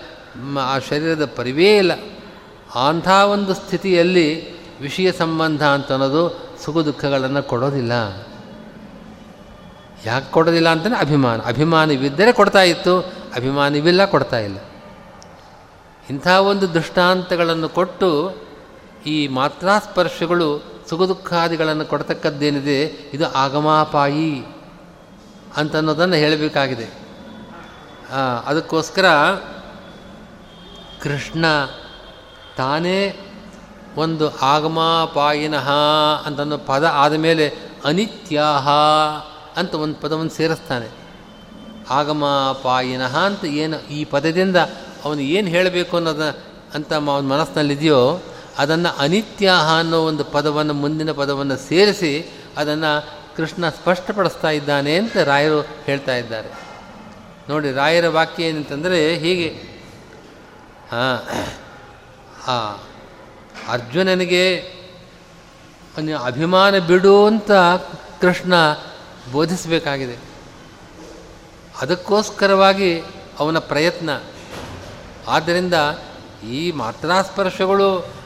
A: ಆ ಶರೀರದ ಪರಿವೇ ಇಲ್ಲ. ಅಂಥ ಒಂದು ಸ್ಥಿತಿಯಲ್ಲಿ ವಿಷಯ ಸಂಬಂಧ ಅಂತ ಅನ್ನೋದು ಸುಖ ದುಃಖಗಳನ್ನು ಕೊಡೋದಿಲ್ಲ. ಯಾಕೆ ಕೊಡೋದಿಲ್ಲ ಅಂತಲೇ ಅಭಿಮಾನ. ಅಭಿಮಾನವಿದ್ದರೆ ಕೊಡ್ತಾ ಇತ್ತು, ಅಭಿಮಾನವಿಲ್ಲ ಕೊಡ್ತಾ ಇಲ್ಲ. ಇಂಥ ಒಂದು ದೃಷ್ಟಾಂತಗಳನ್ನು ಕೊಟ್ಟು ಈ ಮಾತ್ರಾಸ್ಪರ್ಶಗಳು ಸುಖ ದುಃಖಾದಿಗಳನ್ನು ಕೊಡ್ತಕ್ಕದ್ದೇನಿದೆ, ಇದು ಆಗಮಾಪಾಯಿ ಅಂತನ್ನೋದನ್ನು ಹೇಳಬೇಕಾಗಿದೆ. ಅದಕ್ಕೋಸ್ಕರ ಕೃಷ್ಣ ತಾನೇ ಒಂದು ಆಗಮಾಪಾಯಿನಃ ಅಂತನ್ನೋ ಪದ ಆದಮೇಲೆ ಅನಿತ್ಯಾಹ ಅಂತ ಒಂದು ಪದವನ್ನು ಸೇರಿಸ್ತಾನೆ. ಆಗಮಾಪಾಯಿನಃ ಅಂತ ಏನು ಈ ಪದದಿಂದ ಅವನು ಏನು ಹೇಳಬೇಕು ಅನ್ನೋದ ಅಂತ ಅವನ ಮನಸ್ಸಿನಲ್ಲಿದೆಯೋ ಅದನ್ನು ಅನಿತ್ಯ ಅನ್ನೋ ಒಂದು ಪದವನ್ನು, ಮುಂದಿನ ಪದವನ್ನು ಸೇರಿಸಿ ಅದನ್ನು ಕೃಷ್ಣ ಸ್ಪಷ್ಟಪಡಿಸ್ತಾ ಇದ್ದಾನೆ ಅಂತ ರಾಯರು ಹೇಳ್ತಾ ಇದ್ದಾರೆ. ನೋಡಿ, ರಾಯರ ವಾಕ್ಯ ಏನಂತಂದರೆ ಹೀಗೆ. ಹಾಂ, ಆ, ಅರ್ಜುನನಿಗೆ ಅಭಿಮಾನ ಬಿಡು ಅಂತ ಕೃಷ್ಣ ಬೋಧಿಸಬೇಕಾಗಿದೆ. ಅದಕ್ಕೋಸ್ಕರವಾಗಿ ಅವನ ಪ್ರಯತ್ನ. ಆದ್ದರಿಂದ ಈ ಮಾತ್ರಾಸ್ಪರ್ಶಗಳು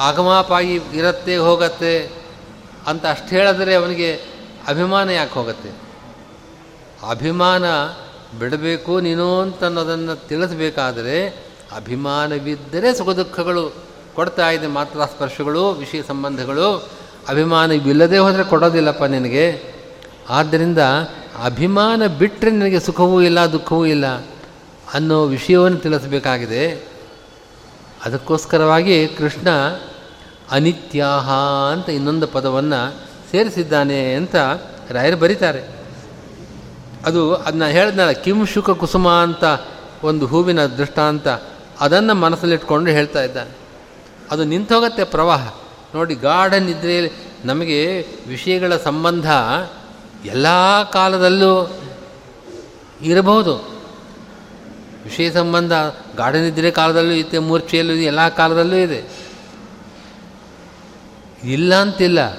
A: ಆಗಮಾಪಾಯಿ ಇರತ್ತೆ ಹೋಗತ್ತೆ ಅಂತ ಅಷ್ಟು ಹೇಳಿದ್ರೆ ಅವನಿಗೆ ಅಭಿಮಾನ ಯಾಕೆ ಹೋಗುತ್ತೆ? ಅಭಿಮಾನ ಬಿಡಬೇಕು ನೀನು ಅಂತ ಅನ್ನೋದನ್ನು ತಿಳಿಸಬೇಕಾದರೆ ಅಭಿಮಾನವಿದ್ದರೆ ಸುಖ ದುಃಖಗಳು ಕೊಡ್ತಾ ಇದೆ ಮಾತ್ರ ಸ್ಪರ್ಶಗಳು, ವಿಷಯ ಸಂಬಂಧಗಳು. ಅಭಿಮಾನವಿಲ್ಲದೆ ಹೋದರೆ ಕೊಡೋದಿಲ್ಲಪ್ಪ ನಿನಗೆ. ಆದ್ದರಿಂದ ಅಭಿಮಾನ ಬಿಟ್ಟರೆ ನಿನಗೆ ಸುಖವೂ ಇಲ್ಲ, ದುಃಖವೂ ಇಲ್ಲ ಅನ್ನೋ ವಿಷಯವನ್ನು ತಿಳಿಸಬೇಕಾಗಿದೆ. ಅದಕ್ಕೋಸ್ಕರವಾಗಿ ಕೃಷ್ಣ ಅನಿತ್ಯಾಹ ಅಂತ ಇನ್ನೊಂದು ಪದವನ್ನು ಸೇರಿಸಿದ್ದಾನೆ ಅಂತ ರಾಯರು ಬರೀತಾರೆ. ಅದು ಅದನ್ನ ಹೇಳಿದ್ನಲ್ಲ, ಕಿಂ ಶುಕ ಕುಸುಮ ಅಂತ ಒಂದು ಹೂವಿನ ದೃಷ್ಟಾಂತ, ಅದನ್ನು ಮನಸ್ಸಲ್ಲಿಟ್ಕೊಂಡು ಹೇಳ್ತಾ ಇದ್ದಾನೆ. ಅದು ನಿಂತೋಗತ್ತೆ ಪ್ರವಾಹ. ನೋಡಿ, ಗಾಢ ನಿದ್ರೆಯಲ್ಲಿ ನಮಗೆ ವಿಷಯಗಳ ಸಂಬಂಧ ಎಲ್ಲ ಕಾಲದಲ್ಲೂ ಇರಬಹುದು. ವಿಷಯ ಸಂಬಂಧ ಗಾರ್ಡನ್ ನಿದ್ರೆ ಕಾಲದಲ್ಲೂ ಇದೆ, ಮೂರ್ಛೆಯಲ್ಲೂ ಇದೆ, ಎಲ್ಲ ಕಾಲದಲ್ಲೂ ಇದೆ. ಇಲ್ಲ ಅಂತಿಲ್ಲ.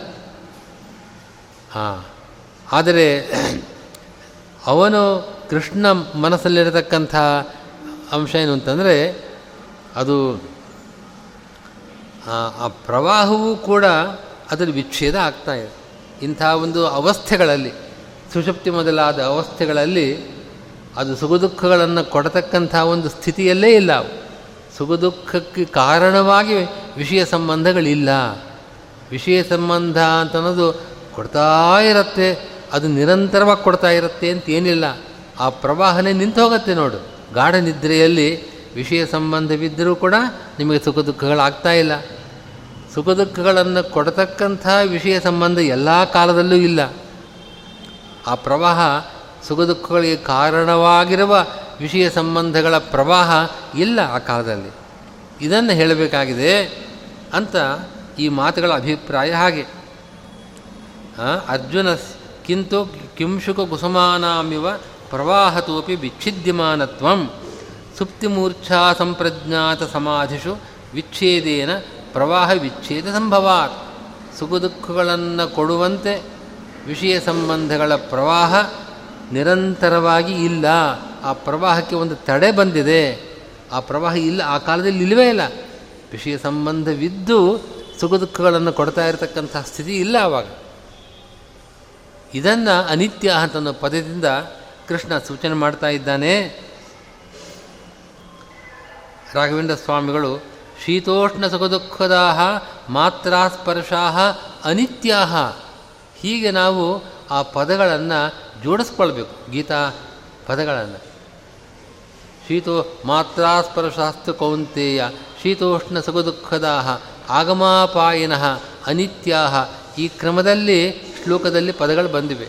A: ಹಾಂ. ಆದರೆ ಅವನು ಕೃಷ್ಣ ಮನಸ್ಸಲ್ಲಿರತಕ್ಕಂಥ ಅಂಶ ಏನು ಅಂತಂದರೆ ಅದು ಆ- ಪ್ರವಾಹವೂ ಕೂಡ ಅದರ ವಿಚ್ಛೇದ ಆಗ್ತಾ ಇದೆ. ಇಂಥ ಒಂದು ಅವಸ್ಥೆಗಳಲ್ಲಿ, ಸುಷುಪ್ತಿ ಮೊದಲಾದ ಅವಸ್ಥೆಗಳಲ್ಲಿ ಅದು ಸುಖ ದುಃಖಗಳನ್ನು ಕೊಡತಕ್ಕಂಥ ಒಂದು ಸ್ಥಿತಿಯಲ್ಲೇ ಇಲ್ಲ. ಸುಖ ದುಃಖಕ್ಕೆ ಕಾರಣವಾಗಿ ವಿಷಯ ಸಂಬಂಧಗಳಿಲ್ಲ. ವಿಷಯ ಸಂಬಂಧ ಅಂತ ಅನ್ನೋದು ಕೊಡ್ತಾ ಇರುತ್ತೆ, ಅದು ನಿರಂತರವಾಗಿ ಕೊಡ್ತಾ ಇರುತ್ತೆ ಅಂತ ಏನಿಲ್ಲ ಆ ಪ್ರವಾಹನೇ ನಿಂತು ಹೋಗುತ್ತೆ ನೋಡು. ಗಾಢ ನಿದ್ರೆಯಲ್ಲಿ ವಿಷಯ ಸಂಬಂಧವಿದ್ದರೂ ಕೂಡ ನಿಮಗೆ ಸುಖ ದುಃಖಗಳಾಗ್ತಾ ಇಲ್ಲ. ಸುಖ ದುಃಖಗಳನ್ನು ಕೊಡತಕ್ಕಂಥ ವಿಷಯ ಸಂಬಂಧ ಎಲ್ಲ ಕಾಲದಲ್ಲೂ ಇಲ್ಲ. ಆ ಪ್ರವಾಹ ಸುಖ ದುಃಖಗಳಿಗೆ ಕಾರಣವಾಗಿರುವ ವಿಷಯ ಸಂಬಂಧಗಳ ಪ್ರವಾಹ ಇಲ್ಲ ಆ ಕಾಲದಲ್ಲಿ. ಇದನ್ನು ಹೇಳಬೇಕಾಗಿದೆ ಅಂತ ಈ ಮಾತುಗಳ ಅಭಿಪ್ರಾಯ ಹಾಗೆ. ಅರ್ಜುನ ಕಿಂತು ಕಿಂಶುಕ ಕುಸುಮಾನಾಮಿವ ಪ್ರವಾಹತೋಪಿ ವಿಚ್ಛಿದ್ಯಮಾನತ್ವಂ ಸುಪ್ತಿಮೂರ್ಛಾ ಸಂಪ್ರಜ್ಞಾತ ಸಮಾಧಿಷು ವಿಚ್ಛೇದೇನ ಪ್ರವಾಹ ವಿಚ್ಛೇದ ಸಂಭವಾತ್. ಸುಖ ದುಃಖಗಳನ್ನು ಕೊಡುವಂತೆ ವಿಷಯ ಸಂಬಂಧಗಳ ಪ್ರವಾಹ ನಿರಂತರವಾಗಿ ಇಲ್ಲ, ಆ ಪ್ರವಾಹಕ್ಕೆ ಒಂದು ತಡೆ ಬಂದಿದೆ. ಆ ಪ್ರವಾಹ ಇಲ್ಲ, ಆ ಕಾಲದಲ್ಲಿ ಇಲ್ಲವೇ ಇಲ್ಲ. ವಿಷಯ ಸಂಬಂಧವಿದ್ದು ಸುಖ ದುಃಖಗಳನ್ನು ಕೊಡ್ತಾ ಇರತಕ್ಕಂಥ ಸ್ಥಿತಿ ಇಲ್ಲ ಆವಾಗ ಇದನ್ನು ಅನಿತ್ಯ ತನ್ನ ಪದದಿಂದ ಕೃಷ್ಣ ಸೂಚನೆ ಮಾಡ್ತಾ ಇದ್ದಾನೆ. ರಾಘವೇಂದ್ರ ಸ್ವಾಮಿಗಳು, ಶೀತೋಷ್ಣ ಸುಖ ಮಾತ್ರ ಮಾತ್ರಾಸ್ಪರ್ಶಾ ಅನಿತ್ಯಾ ಹೀಗೆ ನಾವು ಆ ಪದಗಳನ್ನು ಜೋಡಿಸ್ಕೊಳ್ಬೇಕು ಗೀತಾ ಪದಗಳನ್ನು. ಶೀತೋ ಮಾತ್ರಾಸ್ಪರ್ಶಾಸ್ತು ಕೌಂತೆಯ, ಶೀತೋಷ್ಣ ಸುಖ ದುಃಖದಾಹ, ಆಗಮಾಪಾಯಿನಃ, ಅನಿತ್ಯಾಹ, ಈ ಕ್ರಮದಲ್ಲಿ ಶ್ಲೋಕದಲ್ಲಿ ಪದಗಳು ಬಂದಿವೆ.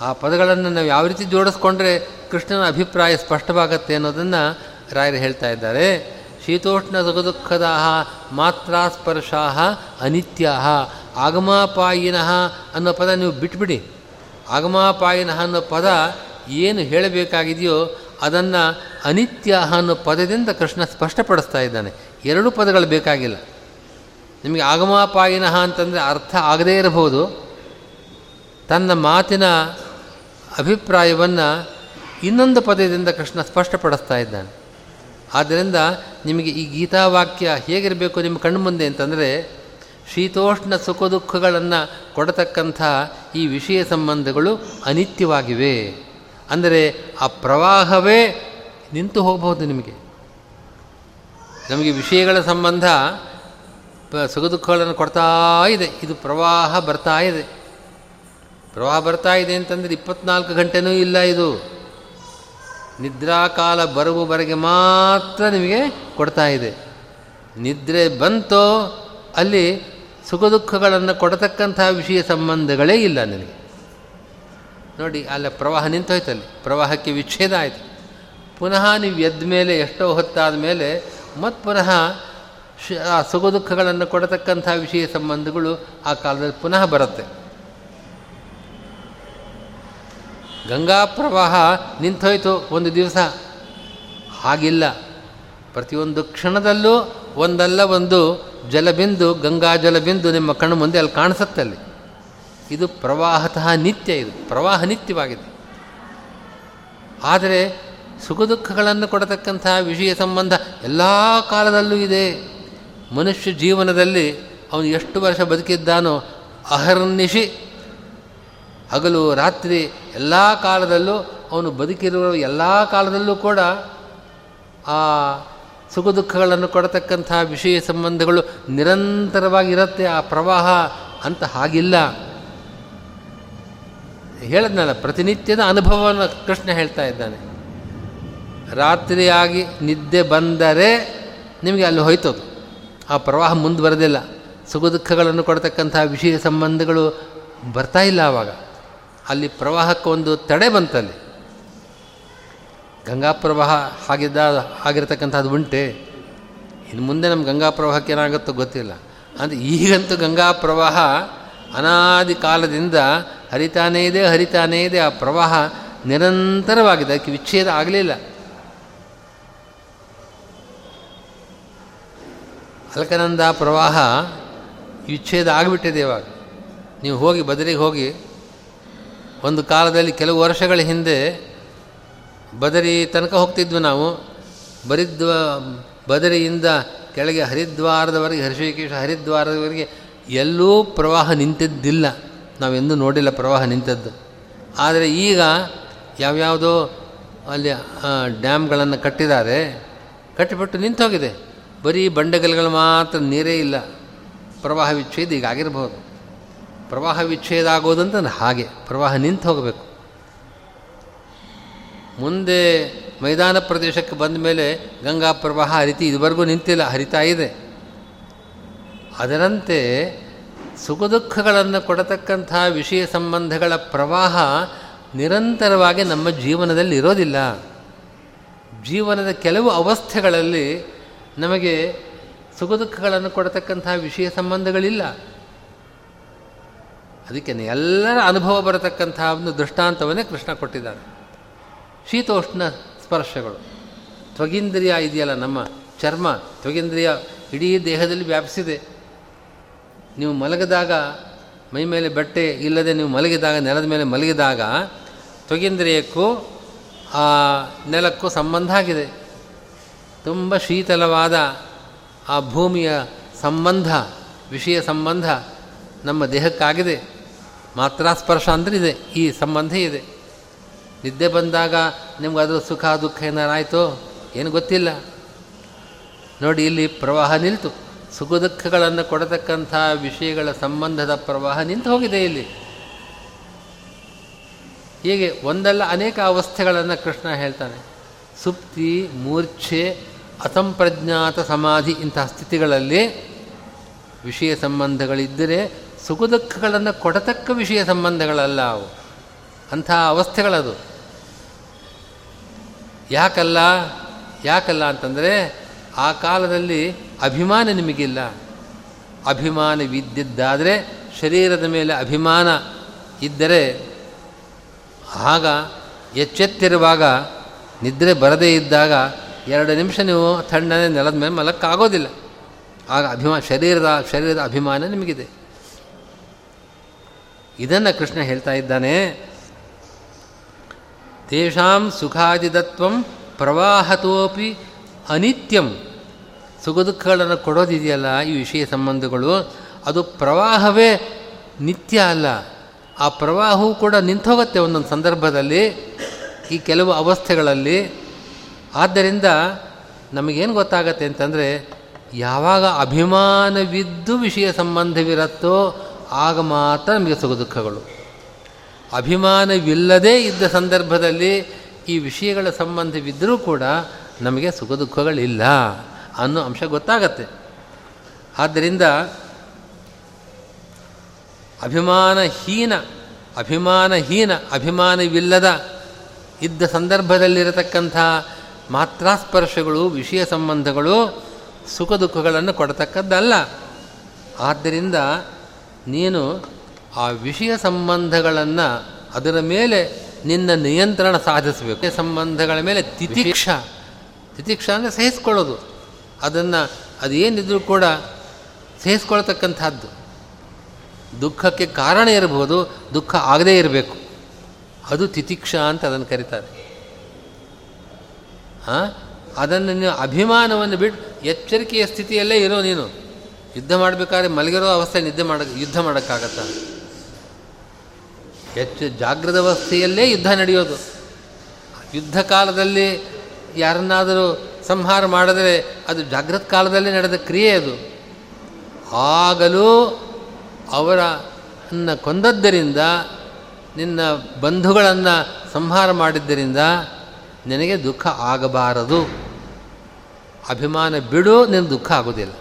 A: ಆ ಪದಗಳನ್ನು ನಾವು ಯಾವ ರೀತಿ ಜೋಡಿಸ್ಕೊಂಡ್ರೆ ಕೃಷ್ಣನ ಅಭಿಪ್ರಾಯ ಸ್ಪಷ್ಟವಾಗತ್ತೆ ಅನ್ನೋದನ್ನು ರಾಯರು ಹೇಳ್ತಾ ಇದ್ದಾರೆ. ಶೀತೋಷ್ಣ ಸುಖದುಃಖದಾಹ ಮಾತ್ರಾ ಸ್ಪರ್ಶಾಹ, ಅನಿತ್ಯಾಹ, ಆಗಮಾಪಾಯಿನಃ ಅನ್ನೋ ಪದ ನೀವು ಬಿಟ್ಬಿಡಿ. ಆಗಮಾಪಾಯಿನಃ ಅನ್ನೋ ಪದ ಏನು ಹೇಳಬೇಕಾಗಿದೆಯೋ ಅದನ್ನು ಅನಿತ್ಯ ಅನ್ನೋ ಪದದಿಂದ ಕೃಷ್ಣ ಸ್ಪಷ್ಟಪಡಿಸ್ತಾ ಇದ್ದಾನೆ. ಎರಡೂ ಪದಗಳು ಬೇಕಾಗಿಲ್ಲ. ನಿಮಗೆ ಆಗಮಾಪಾಯಿನಃ ಅಂತಂದರೆ ಅರ್ಥ ಆಗದೇ ಇರಬಹುದು. ತನ್ನ ಮಾತಿನ ಅಭಿಪ್ರಾಯವನ್ನು ಇನ್ನೊಂದು ಪದದಿಂದ ಕೃಷ್ಣ ಸ್ಪಷ್ಟಪಡಿಸ್ತಾ ಇದ್ದಾನೆ. ಆದ್ದರಿಂದ ನಿಮಗೆ ಈ ಗೀತಾವಾಕ್ಯ ಹೇಗಿರಬೇಕು ನಿಮ್ಮ ಕಣ್ಣು ಮುಂದೆ ಅಂತಂದರೆ ಶೀತೋಷ್ಣ ಸುಖ ದುಃಖಗಳನ್ನು ಕೊಡತಕ್ಕಂಥ ಈ ವಿಷಯ ಸಂಬಂಧಗಳು ಅನಿತ್ಯವಾಗಿವೆ. ಅಂದರೆ ಆ ಪ್ರವಾಹವೇ ನಿಂತು ಹೋಗಬಹುದು ನಿಮಗೆ. ನಮಗೆ ವಿಷಯಗಳ ಸಂಬಂಧ ಸುಖ ದುಃಖಗಳನ್ನು ಕೊಡ್ತಾ ಇದೆ. ಇದು ಪ್ರವಾಹ ಬರ್ತಾ ಇದೆ. ಪ್ರವಾಹ ಬರ್ತಾ ಇದೆ ಅಂತಂದರೆ ಇಪ್ಪತ್ನಾಲ್ಕು ಗಂಟೆನೂ ಇಲ್ಲ ಇದು. ನಿದ್ರಾಕಾಲ ಬರುವವರೆಗೆ ಮಾತ್ರ ನಿಮಗೆ ಕೊಡ್ತಾ ಇದೆ. ನಿದ್ರೆ ಬಂತೋ ಅಲ್ಲಿ ಸುಖ ದುಃಖಗಳನ್ನು ಕೊಡತಕ್ಕಂತಹ ವಿಷಯ ಸಂಬಂಧಗಳೇ ಇಲ್ಲ ನಿನಗೆ. ನೋಡಿ, ಅಲ್ಲ, ಪ್ರವಾಹ ನಿಂತೋಯ್ತಲ್ಲಿ. ಪ್ರವಾಹಕ್ಕೆ ವಿಚ್ಛೇದ ಆಯಿತು. ಪುನಃ ನೀವು ಎದ್ದ ಮೇಲೆ, ಎಷ್ಟೋ ಹೊತ್ತಾದ ಮೇಲೆ ಮತ್ತು ಪುನಃ ಆ ಸುಖ ದುಃಖಗಳನ್ನು ಕೊಡತಕ್ಕಂಥ ವಿಷಯ ಸಂಬಂಧಗಳು ಆ ಕಾಲದಲ್ಲಿ ಪುನಃ ಬರುತ್ತೆ. ಗಂಗಾ ಪ್ರವಾಹ ನಿಂತೋಯ್ತು ಒಂದು ದಿವಸ. ಹಾಗಿಲ್ಲ. ಪ್ರತಿಯೊಂದು ಕ್ಷಣದಲ್ಲೂ ಒಂದಲ್ಲ ಒಂದು ಜಲಬಿಂದು, ಗಂಗಾ ಜಲಬಿಂದು ನಿಮ್ಮ ಕಣ್ಣು ಮುಂದೆ ಅಲ್ಲಿ ಕಾಣಿಸುತ್ತೆ ಅಲ್ಲಿ. ಇದು ಪ್ರವಾಹತಃ ನಿತ್ಯ ಇದು. ಪ್ರವಾಹ ನಿತ್ಯವಾಗಿದೆ. ಆದರೆ ಸುಖ ದುಃಖಗಳನ್ನು ಕೊಡತಕ್ಕಂತಹ ವಿಷಯ ಸಂಬಂಧ ಎಲ್ಲ ಕಾಲದಲ್ಲೂ ಇದೆ. ಮನುಷ್ಯ ಜೀವನದಲ್ಲಿ ಅವನು ಎಷ್ಟು ವರ್ಷ ಬದುಕಿದ್ದಾನೋ ಅಹರ್ನಿಶಿ. ಹಗಲು, ರಾತ್ರಿ ಎಲ್ಲ ಕಾಲದಲ್ಲೂ ಅವನು ಬದುಕಿರುವ ಎಲ್ಲ ಕಾಲದಲ್ಲೂ ಕೂಡ ಆ ಸುಖ ದುಃಖಗಳನ್ನು ಕೊಡತಕ್ಕಂತಹ ವಿಷಯ ಸಂಬಂಧಗಳು ನಿರಂತರವಾಗಿರುತ್ತೆ, ಆ ಪ್ರವಾಹ ಅಂತ ಹಾಗಿಲ್ಲ. ಹೇಳದ್ನಲ್ಲ, ಪ್ರತಿನಿತ್ಯದ ಅನುಭವವನ್ನು ಕೃಷ್ಣ ಹೇಳ್ತಾ ಇದ್ದಾನೆ. ರಾತ್ರಿಯಾಗಿ ನಿದ್ದೆ ಬಂದರೆ ನಿಮಗೆ ಅಲ್ಲಿ ಹೋಯ್ತದು. ಆ ಪ್ರವಾಹ ಮುಂದುವರೆದಿಲ್ಲ ಸುಖ ದುಃಖಗಳನ್ನು ಕೊಡ್ತಕ್ಕಂಥ ವಿಷಯ ಸಂಬಂಧಗಳು ಬರ್ತಾ ಇಲ್ಲ ಆವಾಗ. ಅಲ್ಲಿ ಪ್ರವಾಹಕ್ಕೆ ಒಂದು ತಡೆ ಬಂತಲ್ಲಿ. ಗಂಗಾ ಪ್ರವಾಹ ಹಾಗಿದ್ದ ಆಗಿರತಕ್ಕಂಥದ್ದು ಉಂಟೆ. ಇನ್ನು ಮುಂದೆ ನಮ್ಮ ಗಂಗಾ ಪ್ರವಾಹಕ್ಕೆ ಏನಾಗುತ್ತೋ ಗೊತ್ತಿಲ್ಲ. ಅಂದರೆ ಈಗಂತೂ ಗಂಗಾ ಪ್ರವಾಹ ಅನಾದಿ ಕಾಲದಿಂದ ಹರಿತಾನೇ ಇದೆ ಹರಿತಾನೇ ಇದೆ. ಆ ಪ್ರವಾಹ ನಿರಂತರವಾಗಿದೆ. ಅದಕ್ಕೆ ವಿಚ್ಛೇದ ಆಗಲಿಲ್ಲ. ಅಲಕನಂದ ಪ್ರವಾಹ ವಿಚ್ಛೇದ ಆಗಿಬಿಟ್ಟಿದೆ ಇವಾಗ. ನೀವು ಹೋಗಿ ಬದರಿಗೆ ಹೋಗಿ ಒಂದು ಕಾಲದಲ್ಲಿ ಕೆಲವು ವರ್ಷಗಳ ಹಿಂದೆ ಬದರಿ ತನಕ ಹೋಗ್ತಿದ್ವಿ ನಾವು. ಬರಿದ್ವ, ಬದರಿಯಿಂದ ಕೆಳಗೆ ಹರಿದ್ವಾರದವರೆಗೆ ಹರ್ಷಿಕೇಶ ಹರಿದ್ವಾರದವರೆಗೆ ಎಲ್ಲೂ ಪ್ರವಾಹ ನಿಂತಿದ್ದಿಲ್ಲ. ನಾವೆಂದೂ ನೋಡಿಲ್ಲ ಪ್ರವಾಹ ನಿಂತದ್ದು. ಆದರೆ ಈಗ ಯಾವ್ಯಾವುದೋ ಅಲ್ಲಿ ಡ್ಯಾಮ್ಗಳನ್ನು ಕಟ್ಟಿದ್ದಾರೆ. ಕಟ್ಟಿಬಿಟ್ಟು ನಿಂತೋಗಿದೆ. ಬರೀ ಬಂಡೆಗಲ್ಗಳು ಮಾತ್ರ ನೀರೇ ಇಲ್ಲ. ಪ್ರವಾಹ ವಿಚ್ಛೇದ ಈಗ ಆಗಿರ್ಬೋದು. ಪ್ರವಾಹ ವಿಚ್ಛೇದ ಆಗೋದಂತ ಹಾಗೆ. ಪ್ರವಾಹ ನಿಂತು ಹೋಗಬೇಕು ಮುಂದೆ ಮೈದಾನ ಪ್ರದೇಶಕ್ಕೆ ಬಂದ ಮೇಲೆ ಗಂಗಾ ಪ್ರವಾಹ ಹರಿತಿ, ಇದುವರೆಗೂ ನಿಂತಿಲ್ಲ, ಹರಿತಾ ಇದೆ. ಅದರಂತೆ ಸುಖ ದುಃಖಗಳನ್ನು ಕೊಡತಕ್ಕಂಥ ವಿಷಯ ಸಂಬಂಧಗಳ ಪ್ರವಾಹ ನಿರಂತರವಾಗಿ ನಮ್ಮ ಜೀವನದಲ್ಲಿ ಇರೋದಿಲ್ಲ. ಜೀವನದ ಕೆಲವು ಅವಸ್ಥೆಗಳಲ್ಲಿ ನಮಗೆ ಸುಖ ದುಃಖಗಳನ್ನು ಕೊಡತಕ್ಕಂಥ ವಿಷಯ ಸಂಬಂಧಗಳಿಲ್ಲ. ಅದಕ್ಕೆ ಎಲ್ಲರ ಅನುಭವ ಬರತಕ್ಕಂಥ ಒಂದು ದೃಷ್ಟಾಂತವನ್ನೇ ಕೃಷ್ಣ ಕೊಟ್ಟಿದ್ದಾನೆ. ಶೀತೋಷ್ಣ ಸ್ಪರ್ಶಗಳು. ತ್ವಗೀಂದ್ರಿಯ ಇದೆಯಲ್ಲ ನಮ್ಮ ಚರ್ಮ, ತ್ವಗೀಂದ್ರಿಯ ಇಡೀ ದೇಹದಲ್ಲಿ ವ್ಯಾಪಿಸಿದೆ. ನೀವು ಮಲಗಿದಾಗ ಮೈ ಮೇಲೆ ಬಟ್ಟೆ ಇಲ್ಲದೆ ನೀವು ಮಲಗಿದಾಗ, ನೆಲದ ಮೇಲೆ ಮಲಗಿದಾಗ ತ್ವಗೀಂದ್ರಿಯಕ್ಕೂ ಆ ನೆಲಕ್ಕೂ ಸಂಬಂಧ ಆಗಿದೆ. ತುಂಬ ಶೀತಲವಾದ ಆ ಭೂಮಿಯ ಸಂಬಂಧ, ವಿಷಯ ಸಂಬಂಧ ನಮ್ಮ ದೇಹಕ್ಕಾಗಿದೆ. ಮಾತ್ರ ಸ್ಪರ್ಶ ಅಂದರೆ ಇದೆ, ಈ ಸಂಬಂಧ ಇದೆ. ನಿದ್ದೆ ಬಂದಾಗ ನಿಮ್ಗೆ ಅದರ ಸುಖ, ದುಃಖ ಏನಾರಾಯಿತೋ ಏನು ಗೊತ್ತಿಲ್ಲ. ನೋಡಿ, ಇಲ್ಲಿ ಪ್ರವಾಹ ನಿಲ್ತು. ಸುಖ, ದುಃಖಗಳನ್ನು ಕೊಡತಕ್ಕಂಥ ವಿಷಯಗಳ ಸಂಬಂಧದ ಪ್ರವಾಹ ನಿಂತು ಹೋಗಿದೆ ಇಲ್ಲಿ. ಹೀಗೆ ಒಂದಲ್ಲ ಅನೇಕ ಅವಸ್ಥೆಗಳನ್ನು ಕೃಷ್ಣ ಹೇಳ್ತಾನೆ. ಸುಪ್ತಿ, ಮೂರ್ಛೆ, ಅಸಂಪ್ರಜ್ಞಾತ ಸಮಾಧಿ ಇಂತಹ ಸ್ಥಿತಿಗಳಲ್ಲಿ ವಿಷಯ ಸಂಬಂಧಗಳಿದ್ದರೆ ಸುಖ, ದುಃಖಗಳನ್ನು ಕೊಡತಕ್ಕ ವಿಷಯ ಸಂಬಂಧಗಳಲ್ಲ ಅವು. ಅಂಥ ಅವಸ್ಥೆಗಳದು. ಯಾಕಲ್ಲ? ಯಾಕಲ್ಲ ಅಂತಂದರೆ ಆ ಕಾಲದಲ್ಲಿ ಅಭಿಮಾನ ನಿಮಗಿಲ್ಲ. ಅಭಿಮಾನವಿದ್ದಿದ್ದಾದರೆ ಶರೀರದ ಮೇಲೆ ಅಭಿಮಾನ ಇದ್ದರೆ ಆಗ ಎಚ್ಚೆತ್ತಿರುವಾಗ, ನಿದ್ರೆ ಬರದೇ ಇದ್ದಾಗ ಎರಡು ನಿಮಿಷ ನೀವು ತಣ್ಣನೆ ನೆಲದ ಮೇಲೆ ಮಲಕ್ಕಾಗೋದಿಲ್ಲ. ಆಗ ಅಭಿಮಾನ ಶರೀರದ ಶರೀರದ ಅಭಿಮಾನ ನಿಮಗಿದೆ. ಇದನ್ನು ಕೃಷ್ಣ ಹೇಳ್ತಾ ಇದ್ದಾನೆ ತೇಷಾಂ ಸುಖಾದಿದತ್ವಂ ಪ್ರವಾಹತೋಪಿ ಅನಿತ್ಯಂ ಸುಖ ದುಃಖಗಳನ್ನು ಕೊಡೋದಿದೆಯಲ್ಲ ಈ ವಿಷಯ ಸಂಬಂಧಗಳು? ಅದು ಪ್ರವಾಹವೇ ನಿತ್ಯ ಅಲ್ಲ. ಆ ಪ್ರವಾಹವು ಕೂಡ ನಿಂತೋಗುತ್ತೆ ಒಂದೊಂದು ಸಂದರ್ಭದಲ್ಲಿ, ಈ ಕೆಲವು ಅವಸ್ಥೆಗಳಲ್ಲಿ. ಆದ್ದರಿಂದ ನಮಗೇನು ಗೊತ್ತಾಗತ್ತೆ ಅಂತಂದರೆ, ಯಾವಾಗ ಅಭಿಮಾನವಿದ್ದು ವಿಷಯ ಸಂಬಂಧವಿರುತ್ತೋ, ಆಗ ಮಾತ್ರ ನಮಗೆ ಸುಖ ದುಃಖಗಳು ಅಭಿಮಾನವಿಲ್ಲದೇ ಇದ್ದ ಸಂದರ್ಭದಲ್ಲಿ ಈ ವಿಷಯಗಳ ಸಂಬಂಧವಿದ್ದರೂ ಕೂಡ ನಮಗೆ ಸುಖ ದುಃಖಗಳಿಲ್ಲ ಅನ್ನೋ ಅಂಶ ಗೊತ್ತಾಗತ್ತೆ. ಆದ್ದರಿಂದ ಅಭಿಮಾನಹೀನ ಅಭಿಮಾನಹೀನ, ಅಭಿಮಾನವಿಲ್ಲದ ಇದ್ದ ಸಂದರ್ಭದಲ್ಲಿರತಕ್ಕಂಥ ಮಾತ್ರಾಸ್ಪರ್ಶಗಳು, ವಿಷಯ ಸಂಬಂಧಗಳು ಸುಖ ದುಃಖಗಳನ್ನು ಕೊಡತಕ್ಕದ್ದಲ್ಲ. ಆದ್ದರಿಂದ ನೀನು ಆ ವಿಷಯ ಸಂಬಂಧಗಳನ್ನು ಅದರ ಮೇಲೆ ನಿನ್ನ ನಿಯಂತ್ರಣ ಸಾಧಿಸಬೇಕು. ಸಂಬಂಧಗಳ ಮೇಲೆ ತಿತಿಕ್ಷ. ತಿತಿಕ್ಷ ಅಂದರೆ ಸಹಿಸ್ಕೊಳ್ಳೋದು. ಅದನ್ನು ಅದೇನಿದ್ರೂ ಕೂಡ ಸಹಿಸ್ಕೊಳ್ತಕ್ಕಂಥದ್ದು. ದುಃಖಕ್ಕೆ ಕಾರಣ ಇರಬಹುದು, ದುಃಖ ಆಗದೇ ಇರಬೇಕು. ಅದು ತಿತಿಕ್ಷ ಅಂತ ಅದನ್ನು ಕರೀತಾರೆ. ಹಾಂ ಅದನ್ನು ನೀವು ಅಭಿಮಾನವನ್ನು ಬಿಟ್ಟು ಎಚ್ಚರಿಕೆಯ ಸ್ಥಿತಿಯಲ್ಲೇ ಇರೋ ನೀನು. ಯುದ್ಧ ಮಾಡಬೇಕಾದ್ರೆ ಮಲಗಿರೋ ಅವಸ್ಥೆ ನಿದ್ದೆ ಮಾಡಕ್ಕೆ ಯುದ್ಧ ಮಾಡೋಕ್ಕಾಗತ್ತ? ಹೆಚ್ಚು ಜಾಗೃತ ಅವಸ್ಥೆಯಲ್ಲೇ ಯುದ್ಧ ನಡೆಯೋದು. ಯುದ್ಧ ಕಾಲದಲ್ಲಿ ಯಾರನ್ನಾದರೂ ಸಂಹಾರ ಮಾಡಿದರೆ ಅದು ಜಾಗೃತ ಕಾಲದಲ್ಲಿ ನಡೆದ ಕ್ರಿಯೆ ಅದು. ಆಗಲೂ ಅವರನ್ನು ಕೊಂದದ್ದರಿಂದ, ನಿನ್ನ ಬಂಧುಗಳನ್ನು ಸಂಹಾರ ಮಾಡಿದ್ದರಿಂದ ನಿನಗೆ ದುಃಖ ಆಗಬಾರದು. ಅಭಿಮಾನ ಬಿಡು ನಿನ್ನ ದುಃಖ ಆಗೋದಿಲ್ಲ.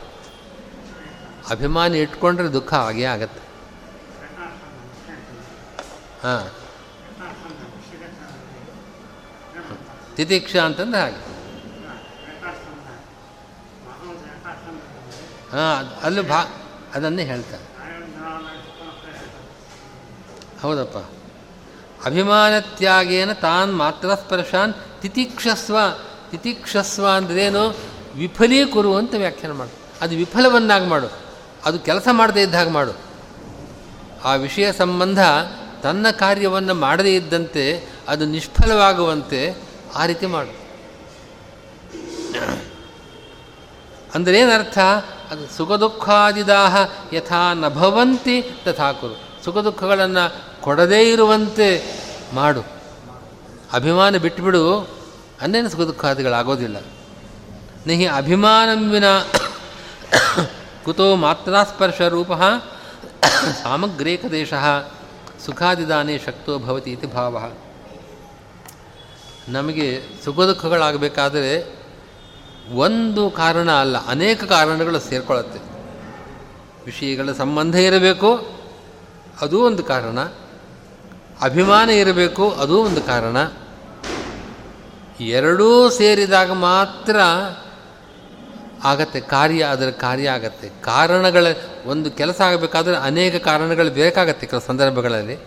A: ಅಭಿಮಾನ ಇಟ್ಕೊಂಡ್ರೆ ದುಃಖ ಆಗೇ ಆಗತ್ತೆ. ಹಾಂ. ತಿತಿಕ್ಷ ಅಂತಂದ್ರೆ ಹಾಗೆ. ಹಾಂ ಅಲ್ಲೂ ಭಾ, ಅದನ್ನೇ ಹೇಳ್ತಾರೆ. ಹೌದಪ್ಪ. ಅಭಿಮಾನ ತ್ಯಾಗೇನ ತಾನ್ ಮಾತ್ರ ಸ್ಪರ್ಶಾನ್ ತಿತಿಕ್ಷಸ್ವ. ತಿತಿಕ್ಷಸ್ವ ಅಂದ್ರೇನು? ವಿಫಲೀಕುರು ಅಂತ ವ್ಯಾಖ್ಯಾನ ಮಾಡು. ಅದು ವಿಫಲವನ್ನಾಗಿ ಮಾಡು. ಅದು ಕೆಲಸ ಮಾಡದೇ ಇದ್ದಾಗ ಮಾಡು. ಆ ವಿಷಯ ಸಂಬಂಧ ತನ್ನ ಕಾರ್ಯವನ್ನು ಮಾಡದೇ ಇದ್ದಂತೆ ಅದು ನಿಷ್ಫಲವಾಗುವಂತೆ ಆ ರೀತಿ ಮಾಡು. ಅಂದರೆ ಏನರ್ಥ? ಅದು ಸುಖ ದುಃಖಾದಿದಾಹ ಯಥಾ ನಭವಂತಿ ತಥಾ ಕುರು. ಸುಖ ದುಃಖಗಳನ್ನು ಕೊಡದೇ ಇರುವಂತೆ ಮಾಡು. ಅಭಿಮಾನ ಬಿಟ್ಟುಬಿಡು ಅನ್ನೇನು ಸುಖ ದುಃಖಾದಿಗಳಾಗೋದಿಲ್ಲ ನಿಹಿ ಅಭಿಮಾನಂ ವಿನ ಕುತೋ ಮಾತ್ರಾಸ್ಪರ್ಶ ರೂಪ ಸಾಮಗ್ರೇಕದೇಶ ಸುಖಾದಿದಾನೇ ಶಕ್ತೋ ಭವತಿ ಇತಿ ಭಾವ. ನಮಗೆ ಸುಖ ದುಃಖಗಳಾಗಬೇಕಾದರೆ ಒಂದು ಕಾರಣ ಅಲ್ಲ, ಅನೇಕ ಕಾರಣಗಳು ಸೇರಿಕೊಳ್ಳುತ್ತೆ. ವಿಷಯಗಳ ಸಂಬಂಧ ಇರಬೇಕು, ಅದೂ ಒಂದು ಕಾರಣ. ಅಭಿಮಾನ ಇರಬೇಕು, ಅದೂ ಒಂದು ಕಾರಣ. ಎರಡೂ ಸೇರಿದಾಗ ಮಾತ್ರ ಆಗತ್ತೆ, ಕಾರ್ಯ ಅದರ ಕಾರ್ಯ ಆಗತ್ತೆ. ಕಾರಣಗಳ, ಒಂದು ಕೆಲಸ ಆಗಬೇಕಾದ್ರೆ ಅನೇಕ ಕಾರಣಗಳು ಬೇಕಾಗತ್ತೆ ಕೆಲವು ಸಂದರ್ಭಗಳಲ್ಲಿ.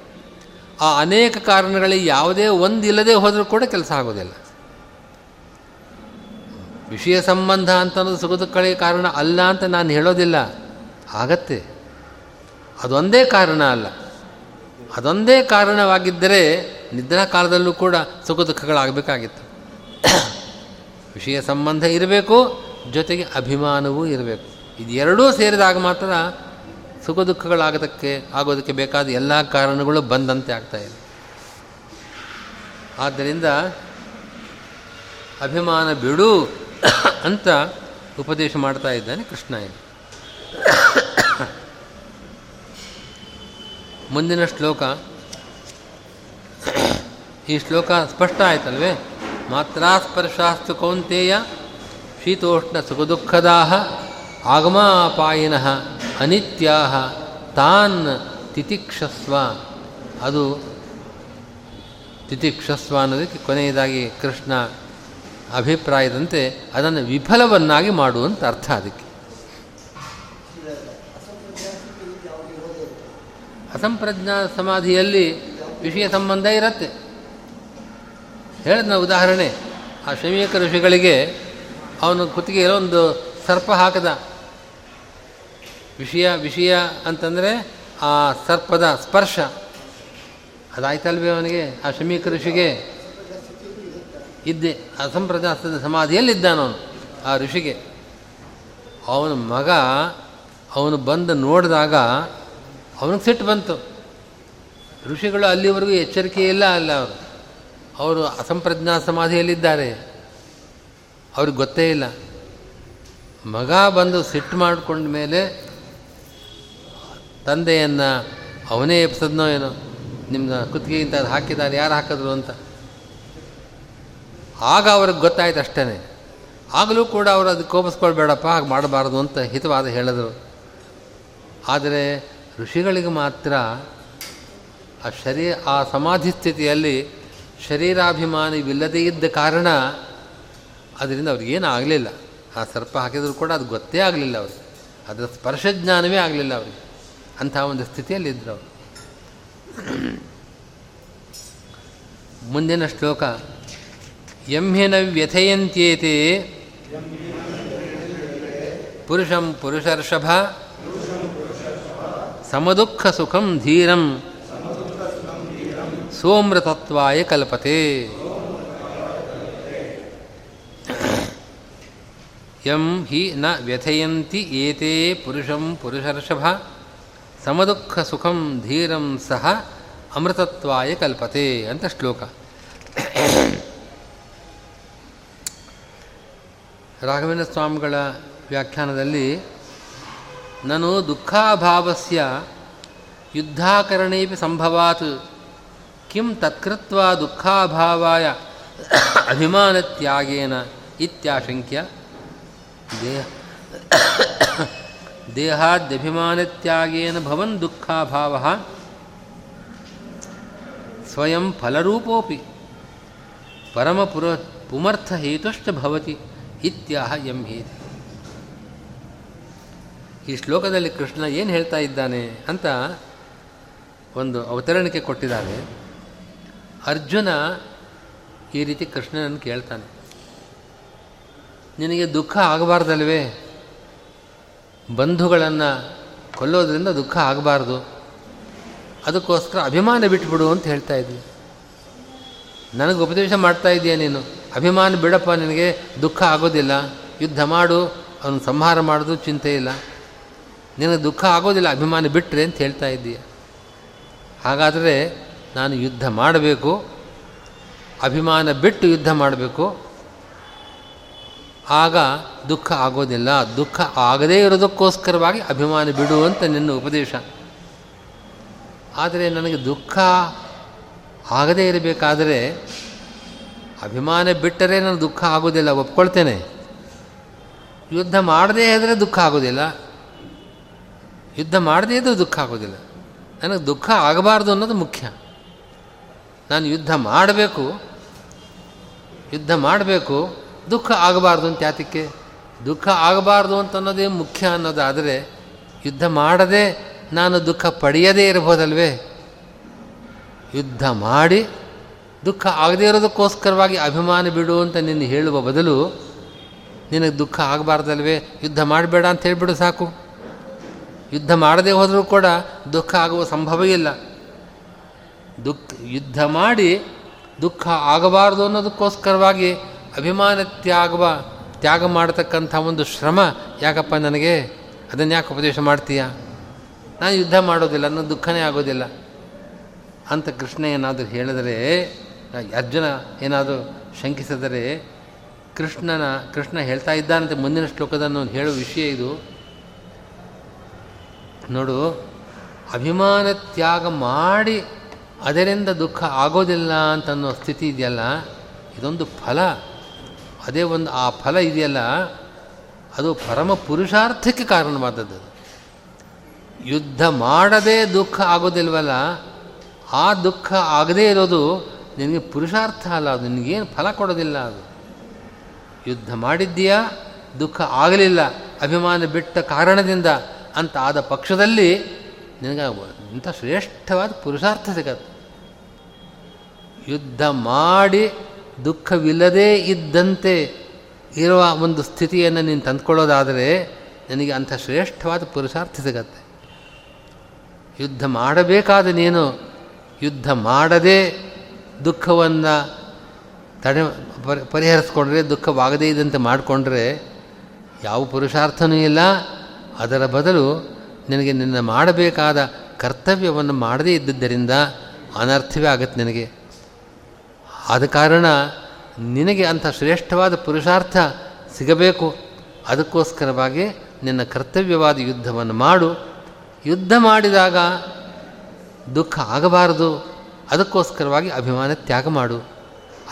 A: ಆ ಅನೇಕ ಕಾರಣಗಳಿಗೆ ಯಾವುದೇ ಒಂದು ಇಲ್ಲದೆ ಹೋದರೂ ಕೂಡ ಕೆಲಸ ಆಗೋದಿಲ್ಲ. ವಿಷಯ ಸಂಬಂಧ ಅಂತ ಅನ್ನೋದು ಸುಖ ದುಃಖಗಳಿಗೆ ಕಾರಣ ಅಲ್ಲ ಅಂತ ನಾನು ಹೇಳೋದಿಲ್ಲ. ಆಗತ್ತೆ. ಅದೊಂದೇ ಕಾರಣ ಅಲ್ಲ. ಅದೊಂದೇ ಕಾರಣವಾಗಿದ್ದರೆ ನಿದ್ರಾ ಕಾಲದಲ್ಲೂ ಕೂಡ ಸುಖ ದುಃಖಗಳಾಗಬೇಕಾಗಿತ್ತು. ವಿಷಯ ಸಂಬಂಧ ಇರಬೇಕು ಜೊತೆಗೆ ಅಭಿಮಾನವೂ ಇರಬೇಕು. ಇದು ಎರಡೂ ಸೇರಿದಾಗ ಮಾತ್ರ ಸುಖ ದುಃಖಗಳಾಗೋದಕ್ಕೆ, ಆಗೋದಕ್ಕೆ ಬೇಕಾದ ಎಲ್ಲ ಕಾರಣಗಳು ಬಂದಂತೆ ಆಗ್ತಾಯಿದೆ ಆದ್ದರಿಂದ ಅಭಿಮಾನ ಬಿಡು ಅಂತ ಉಪದೇಶ ಮಾಡ್ತಾ ಇದ್ದಾನೆ ಕೃಷ್ಣ ಇಲ್ಲಿ. ಮುಂದಿನ ಶ್ಲೋಕ. ಈ ಶ್ಲೋಕ ಸ್ಪಷ್ಟ ಆಯ್ತಲ್ವೇ? ಮಾತ್ರಾಸ್ಪರ್ಶಾಸ್ತು ಕೌಂತೆಯ ಶೀತೋಷ್ಣ ಸುಖದುಃಖದಾಹ ಆಗಮಾಪಾಯಿನ ಅನಿತ್ಯಾ ತಾನ್ ತಿತಿಕ್ಷಸ್ವ. ಅದು ತಿತಿಕ್ಷಸ್ವ ಅನ್ನೋದಕ್ಕೆ ಕೊನೆಯದಾಗಿ ಕೃಷ್ಣ ಅಭಿಪ್ರಾಯದಂತೆ ಅದನ್ನು ವಿಫಲವನ್ನಾಗಿ ಮಾಡುವಂತ ಅರ್ಥ ಅದಕ್ಕೆ. ಅಸಂಪ್ರಜ್ಞಾ ಸಮಾಧಿಯಲ್ಲಿ ವಿಷಯ ಸಂಬಂಧ ಇರುತ್ತೆ. ಹೇಳಿದ್ನ ಉದಾಹರಣೆ, ಆ ಶಮೀಕ ಋಷಿಗಳಿಗೆ ಅವನು ಏನೋ ಒಂದು ಸರ್ಪ ಹಾಕದ. ವಿಷಯ ವಿಷಯ ಅಂತಂದರೆ ಆ ಸರ್ಪದ ಸ್ಪರ್ಶ. ಅದಾಯ್ತಲ್ವೇ ಅವನಿಗೆ? ಆ ಶಮೀಕ ಋಷಿಗೆ? ಇದ್ದೆ. ಅಸಂಪ್ರದಾಸದ ಸಮಾಧಿಯಲ್ಲಿದ್ದಾನವನು ಆ ಋಷಿಗೆ. ಅವನ ಮಗ ಅವನು ಬಂದು ನೋಡಿದಾಗ ಅವನಿಗೆ ಸಿಟ್ಟು ಬಂತು. ಋಷಿಗಳು ಅಲ್ಲಿವರೆಗೂ ಎಚ್ಚರಿಕೆ ಇಲ್ಲ ಅಲ್ಲ ಅವರು. ಅವರು ಅಸಂಪ್ರಜ್ಞಾ ಸಮಾಧಿಯಲ್ಲಿದ್ದಾರೆ. ಅವ್ರಿಗೆ ಗೊತ್ತೇ ಇಲ್ಲ. ಮಗ ಬಂದು ಸಿಟ್ಟು ಮಾಡಿಕೊಂಡ ಮೇಲೆ ತಂದೆಯನ್ನು ಅವನೇ ಎಪ್ಸದ್ನೋ ಏನೋ ನಿಮ್ಮ ಅದು ಹಾಕಿದ್ದಾರೆ, ಯಾರು ಹಾಕಿದ್ರು ಅಂತ. ಆಗ ಅವ್ರಿಗೆ ಗೊತ್ತಾಯ್ತು ಅಷ್ಟೇ ಆಗಲೂ ಕೂಡ ಅವರು ಅದು ಕೋಪಿಸ್ಕೊಳ್ಬೇಡಪ್ಪ, ಹಾಗೆ ಮಾಡಬಾರ್ದು ಅಂತ ಹಿತವಾದ ಹೇಳಿದರು. ಆದರೆ ಋಷಿಗಳಿಗೆ ಮಾತ್ರ ಆ ಶರೀ, ಆ ಸಮಾಧಿ ಸ್ಥಿತಿಯಲ್ಲಿ ಶರೀರಾಭಿಮಾನಿವಿಲ್ಲದೇ ಇದ್ದ ಕಾರಣ ಅದರಿಂದ ಅವ್ರಿಗೇನು ಆಗಲಿಲ್ಲ. ಆ ಸರ್ಪ ಹಾಕಿದರೂ ಕೂಡ ಅದು ಗೊತ್ತೇ ಆಗಲಿಲ್ಲ ಅವ್ರಿಗೆ. ಅದರ ಸ್ಪರ್ಶಜ್ಞಾನವೇ ಆಗಲಿಲ್ಲ ಅವರಿಗೆ. ಅಂಥ ಒಂದು ಸ್ಥಿತಿಯಲ್ಲಿದ್ದರು ಅವರು. ಮುಂದಿನ ಶ್ಲೋಕ ಯಂಹ್ಯನ ವ್ಯಥಯಂತ್ಯೇತೆ ಪುರುಷಂ ಪುರುಷರ್ಷಭ ಸಮದುಃಖ ಸುಖಂ ಧೀರಂ ಸೋಮೃತತ್ವಾಯ ಕಲ್ಪತೆ. ಯಂ ಹಿ ನ ವ್ಯಥಯಂತಿ ಏತೇ ಪುರುಷಂ ಪುರುಷರ್ಷಭ, ಸಮದುಃಖ ಸುಖಂ ಧೀರಂ ಸಹ ಅಮೃತತ್ವಾಯ ಕಲ್ಪತೆ ಅಂತ ಶ್ಲೋಕ. ರಾಘವೇಂದ್ರ ಸ್ವಾಮಿಗಳ ವ್ಯಾಖ್ಯಾನದಲ್ಲಿ ನಾನು ದುಃಖಾಭಾವಸ್ಯ ಯುದ್ಧಾಕರಣೇಪಿ ಸಂಭವಾತ್, ಕಿಂ ತತ್ಕೃತ್ವ ದುಃಖಾಭಾವಾಯ ಅಭಿಮಾನತ್ಯಾಗೇನ ಇತ್ಯಾಶಂಕ್ಯ. ದೇಹ ದೇಹಾದ್ಯಭಿಮಾನತ್ಯಾಗೇನ ಭವನ್ ದುಃಖಾಭಾವ ಸ್ವಯಂ ಫಲರೂಪೋಪಿ ಪರಮಪುರ ಪುಮರ್ಥಹೇತುಶ್ಚ ಭವತಿ ಇತ್ಯಾಹ ಎಂ ಹೇತಿ. ಈ ಶ್ಲೋಕದಲ್ಲಿ ಕೃಷ್ಣ ಏನು ಹೇಳ್ತಾ ಇದ್ದಾನೆ ಅಂತ ಒಂದು ಅವತರಣಿಕೆ ಕೊಟ್ಟಿದ್ದಾನೆ ಅರ್ಜುನ ಈ ರೀತಿ ಕೃಷ್ಣನನ್ನು ಕೇಳ್ತಾನೆ. ನಿನಗೆ ದುಃಖ ಆಗಬಾರ್ದಲ್ವೇ? ಬಂಧುಗಳನ್ನು ಕೊಲ್ಲೋದ್ರಿಂದ ದುಃಖ ಆಗಬಾರ್ದು. ಅದಕ್ಕೋಸ್ಕರ ಅಭಿಮಾನ ಬಿಟ್ಬಿಡು ಅಂತ ಹೇಳ್ತಾ ಇದ್ವಿ ನನಗೆ ಉಪದೇಶ ಮಾಡ್ತಾ ಇದೆಯಾ ನೀನು. ಅಭಿಮಾನ ಬಿಡಪ್ಪ, ನಿನಗೆ ದುಃಖ ಆಗೋದಿಲ್ಲ. ಯುದ್ಧ ಮಾಡು, ಅವನು ಸಂಹಾರ ಮಾಡೋದು ಚಿಂತೆ ಇಲ್ಲ. ನಿನಗೆ ದುಃಖ ಆಗೋದಿಲ್ಲ, ಅಭಿಮಾನ ಬಿಟ್ಟರೆ ಅಂತ ಹೇಳ್ತಾ ಇದ್ದೀಯ. ಹಾಗಾದರೆ ನಾನು ಯುದ್ಧ ಮಾಡಬೇಕು, ಅಭಿಮಾನ ಬಿಟ್ಟು ಯುದ್ಧ ಮಾಡಬೇಕು ಆಗ ದುಃಖ ಆಗೋದಿಲ್ಲ. ದುಃಖ ಆಗದೇ ಇರೋದಕ್ಕೋಸ್ಕರವಾಗಿ ಅಭಿಮಾನ ಬಿಡು ಅಂತ ನಿನ್ನ ಉಪದೇಶ. ಆದರೆ ನನಗೆ ದುಃಖ ಆಗದೇ ಇರಬೇಕಾದರೆ ಅಭಿಮಾನ ಬಿಟ್ಟರೆ ನನಗೆ ದುಃಖ ಆಗೋದಿಲ್ಲ. ಒಪ್ಕೊಳ್ತೇನೆ. ಯುದ್ಧ ಮಾಡದೇ ಇದ್ದರೆ ದುಃಖ ಆಗೋದಿಲ್ಲ. ಯುದ್ಧ ಮಾಡದೇ ಇದ್ದರೂ ದುಃಖ ಆಗೋದಿಲ್ಲ. ನನಗೆ ದುಃಖ ಆಗಬಾರ್ದು ಅನ್ನೋದು ಮುಖ್ಯ. ನಾನು ಯುದ್ಧ ಮಾಡಬೇಕು. ಯುದ್ಧ ಮಾಡಬೇಕು. ದುಃಖ ಆಗಬಾರ್ದು ಅಂತ ಯಾತಕ್ಕೆ? ದುಃಖ ಆಗಬಾರ್ದು ಅಂತ ಅನ್ನೋದೇ ಮುಖ್ಯ ಅನ್ನೋದಾದರೆ ಯುದ್ಧ ಮಾಡದೆ ನಾನು ದುಃಖ ಪಡೆಯದೇ ಇರಬಹುದಲ್ವೇ? ಯುದ್ಧ ಮಾಡಿ ದುಃಖ ಆಗದೇ ಇರೋದಕ್ಕೋಸ್ಕರವಾಗಿ ಅಭಿಮಾನ ಬಿಡು ಅಂತ ನಿನ್ನ ಹೇಳುವ ಬದಲು ನಿನಗೆ ದುಃಖ ಆಗಬಾರ್ದಲ್ವೇ? ಯುದ್ಧ ಮಾಡಬೇಡ ಅಂತ ಹೇಳಿಬಿಡು ಸಾಕು. ಯುದ್ಧ ಮಾಡದೇ ಹೋದರೂ ಕೂಡ ದುಃಖ ಆಗುವ ಸಂಭವ ಇಲ್ಲ. ದುಃಖ, ಯುದ್ಧ ಮಾಡಿ ದುಃಖ ಆಗಬಾರ್ದು ಅನ್ನೋದಕ್ಕೋಸ್ಕರವಾಗಿ ಅಭಿಮಾನ ತ್ಯಾಗವ, ತ್ಯಾಗ ಮಾಡತಕ್ಕಂಥ ಒಂದು ಶ್ರಮ, ಯಾಕಪ್ಪ ನನಗೆ? ಅದನ್ನು ಯಾಕೆ ಉಪದೇಶ ಮಾಡ್ತೀಯ? ನಾನು ಯುದ್ಧ ಮಾಡೋದಿಲ್ಲ ಅನ್ನೋ ದುಃಖನೇ ಆಗೋದಿಲ್ಲ. ಅಂತ ಕೃಷ್ಣ ಏನಾದರೂ ಹೇಳಿದರೆ, ಅರ್ಜುನ ಏನಾದರೂ ಶಂಕಿಸಿದರೆ, ಕೃಷ್ಣನ, ಕೃಷ್ಣ ಹೇಳ್ತಾ ಇದ್ದಾನಂತೆ ಮುಂದಿನ ಶ್ಲೋಕದನ್ನು ಹೇಳೋ ವಿಷಯ ಇದು. ನೋಡು, ಅಭಿಮಾನ ತ್ಯಾಗ ಮಾಡಿ ಅದರಿಂದ ದುಃಖ ಆಗೋದಿಲ್ಲ ಅಂತನ್ನೋ ಸ್ಥಿತಿ ಇದೆಯಲ್ಲ, ಇದೊಂದು ಫಲ. ಅದೇ ಒಂದು ಆ ಫಲ ಇದೆಯಲ್ಲ, ಅದು ಪರಮ ಪುರುಷಾರ್ಥಕ್ಕೆ ಕಾರಣವಾದದ್ದು. ಯುದ್ಧ ಮಾಡದೇ ದುಃಖ ಆಗೋದಿಲ್ವಲ್ಲ, ಆ ದುಃಖ ಆಗದೇ ಇರೋದು ನಿನಗೆ ಪುರುಷಾರ್ಥ ಅಲ್ಲ, ಅದು ನಿನಗೇನು ಫಲ ಕೊಡೋದಿಲ್ಲ ಅದು. ಯುದ್ಧ ಮಾಡಿದ್ದೀಯಾ, ದುಃಖ ಆಗಲಿಲ್ಲ, ಅಭಿಮಾನ ಬಿಟ್ಟ ಕಾರಣದಿಂದ ಅಂತ ಆದ ಪಕ್ಷದಲ್ಲಿ ನಿನಗೆ ಇಂಥ ಶ್ರೇಷ್ಠವಾದ ಪುರುಷಾರ್ಥ ಸಿಗತ್ತೆ. ಯುದ್ಧ ಮಾಡಿ ದುಃಖವಿಲ್ಲದೇ ಇದ್ದಂತೆ ಇರುವ ಒಂದು ಸ್ಥಿತಿಯನ್ನು ನೀನು ತಂದುಕೊಳ್ಳೋದಾದರೆ ನಿನಗೆ ಅಂಥ ಶ್ರೇಷ್ಠವಾದ ಪುರುಷಾರ್ಥ ಸಿಗತ್ತೆ. ಯುದ್ಧ ಮಾಡಬೇಕಾದ ನೀನು ಯುದ್ಧ ಮಾಡದೆ ದುಃಖವನ್ನು ತಡೆ ಪರಿ, ಪರಿಹರಿಸ್ಕೊಂಡ್ರೆ, ದುಃಖವಾಗದೇ ಇದ್ದಂತೆ ಮಾಡಿಕೊಂಡ್ರೆ ಯಾವ ಪುರುಷಾರ್ಥನೂ ಇಲ್ಲ. ಅದರ ಬದಲು ನಿನಗೆ ನಿನ್ನ ಮಾಡಬೇಕಾದ ಕರ್ತವ್ಯವನ್ನು ಮಾಡದೇ ಇದ್ದಿದ್ದರಿಂದ ಅನರ್ಥವೇ ಆಗುತ್ತೆ ನಿನಗೆ. ಆದ ಕಾರಣ ನಿನಗೆ ಅಂಥ ಶ್ರೇಷ್ಠವಾದ ಪುರುಷಾರ್ಥ ಸಿಗಬೇಕು. ಅದಕ್ಕೋಸ್ಕರವಾಗಿ ನಿನ್ನ ಕರ್ತವ್ಯವಾದ ಯುದ್ಧವನ್ನು ಮಾಡು. ಯುದ್ಧ ಮಾಡಿದಾಗ ದುಃಖ ಆಗಬಾರದು. ಅದಕ್ಕೋಸ್ಕರವಾಗಿ ಅಭಿಮಾನ ತ್ಯಾಗ ಮಾಡು.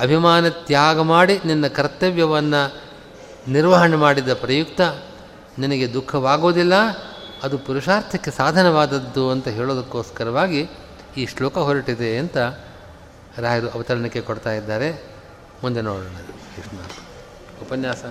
A: ಅಭಿಮಾನ ತ್ಯಾಗ ಮಾಡಿ ನಿನ್ನ ಕರ್ತವ್ಯವನ್ನು ನಿರ್ವಹಣೆ ಮಾಡಿದ ಪ್ರಯುಕ್ತ ನಿನಗೆ ದುಃಖವಾಗೋದಿಲ್ಲ ಅದು ಪುರುಷಾರ್ಥಕ್ಕೆ ಸಾಧನವಾದದ್ದು ಅಂತ ಹೇಳೋದಕ್ಕೋಸ್ಕರವಾಗಿ ಈ ಶ್ಲೋಕ ಹೊರಟಿದೆ ಅಂತ ರಾಯರು ಅವತರಣಕ್ಕೆ ಕೊಡ್ತಾ ಇದ್ದಾರೆ. ಮುಂದೆ ನೋಡೋಣ. ಕೃಷ್ಣ. ಉಪನ್ಯಾಸ.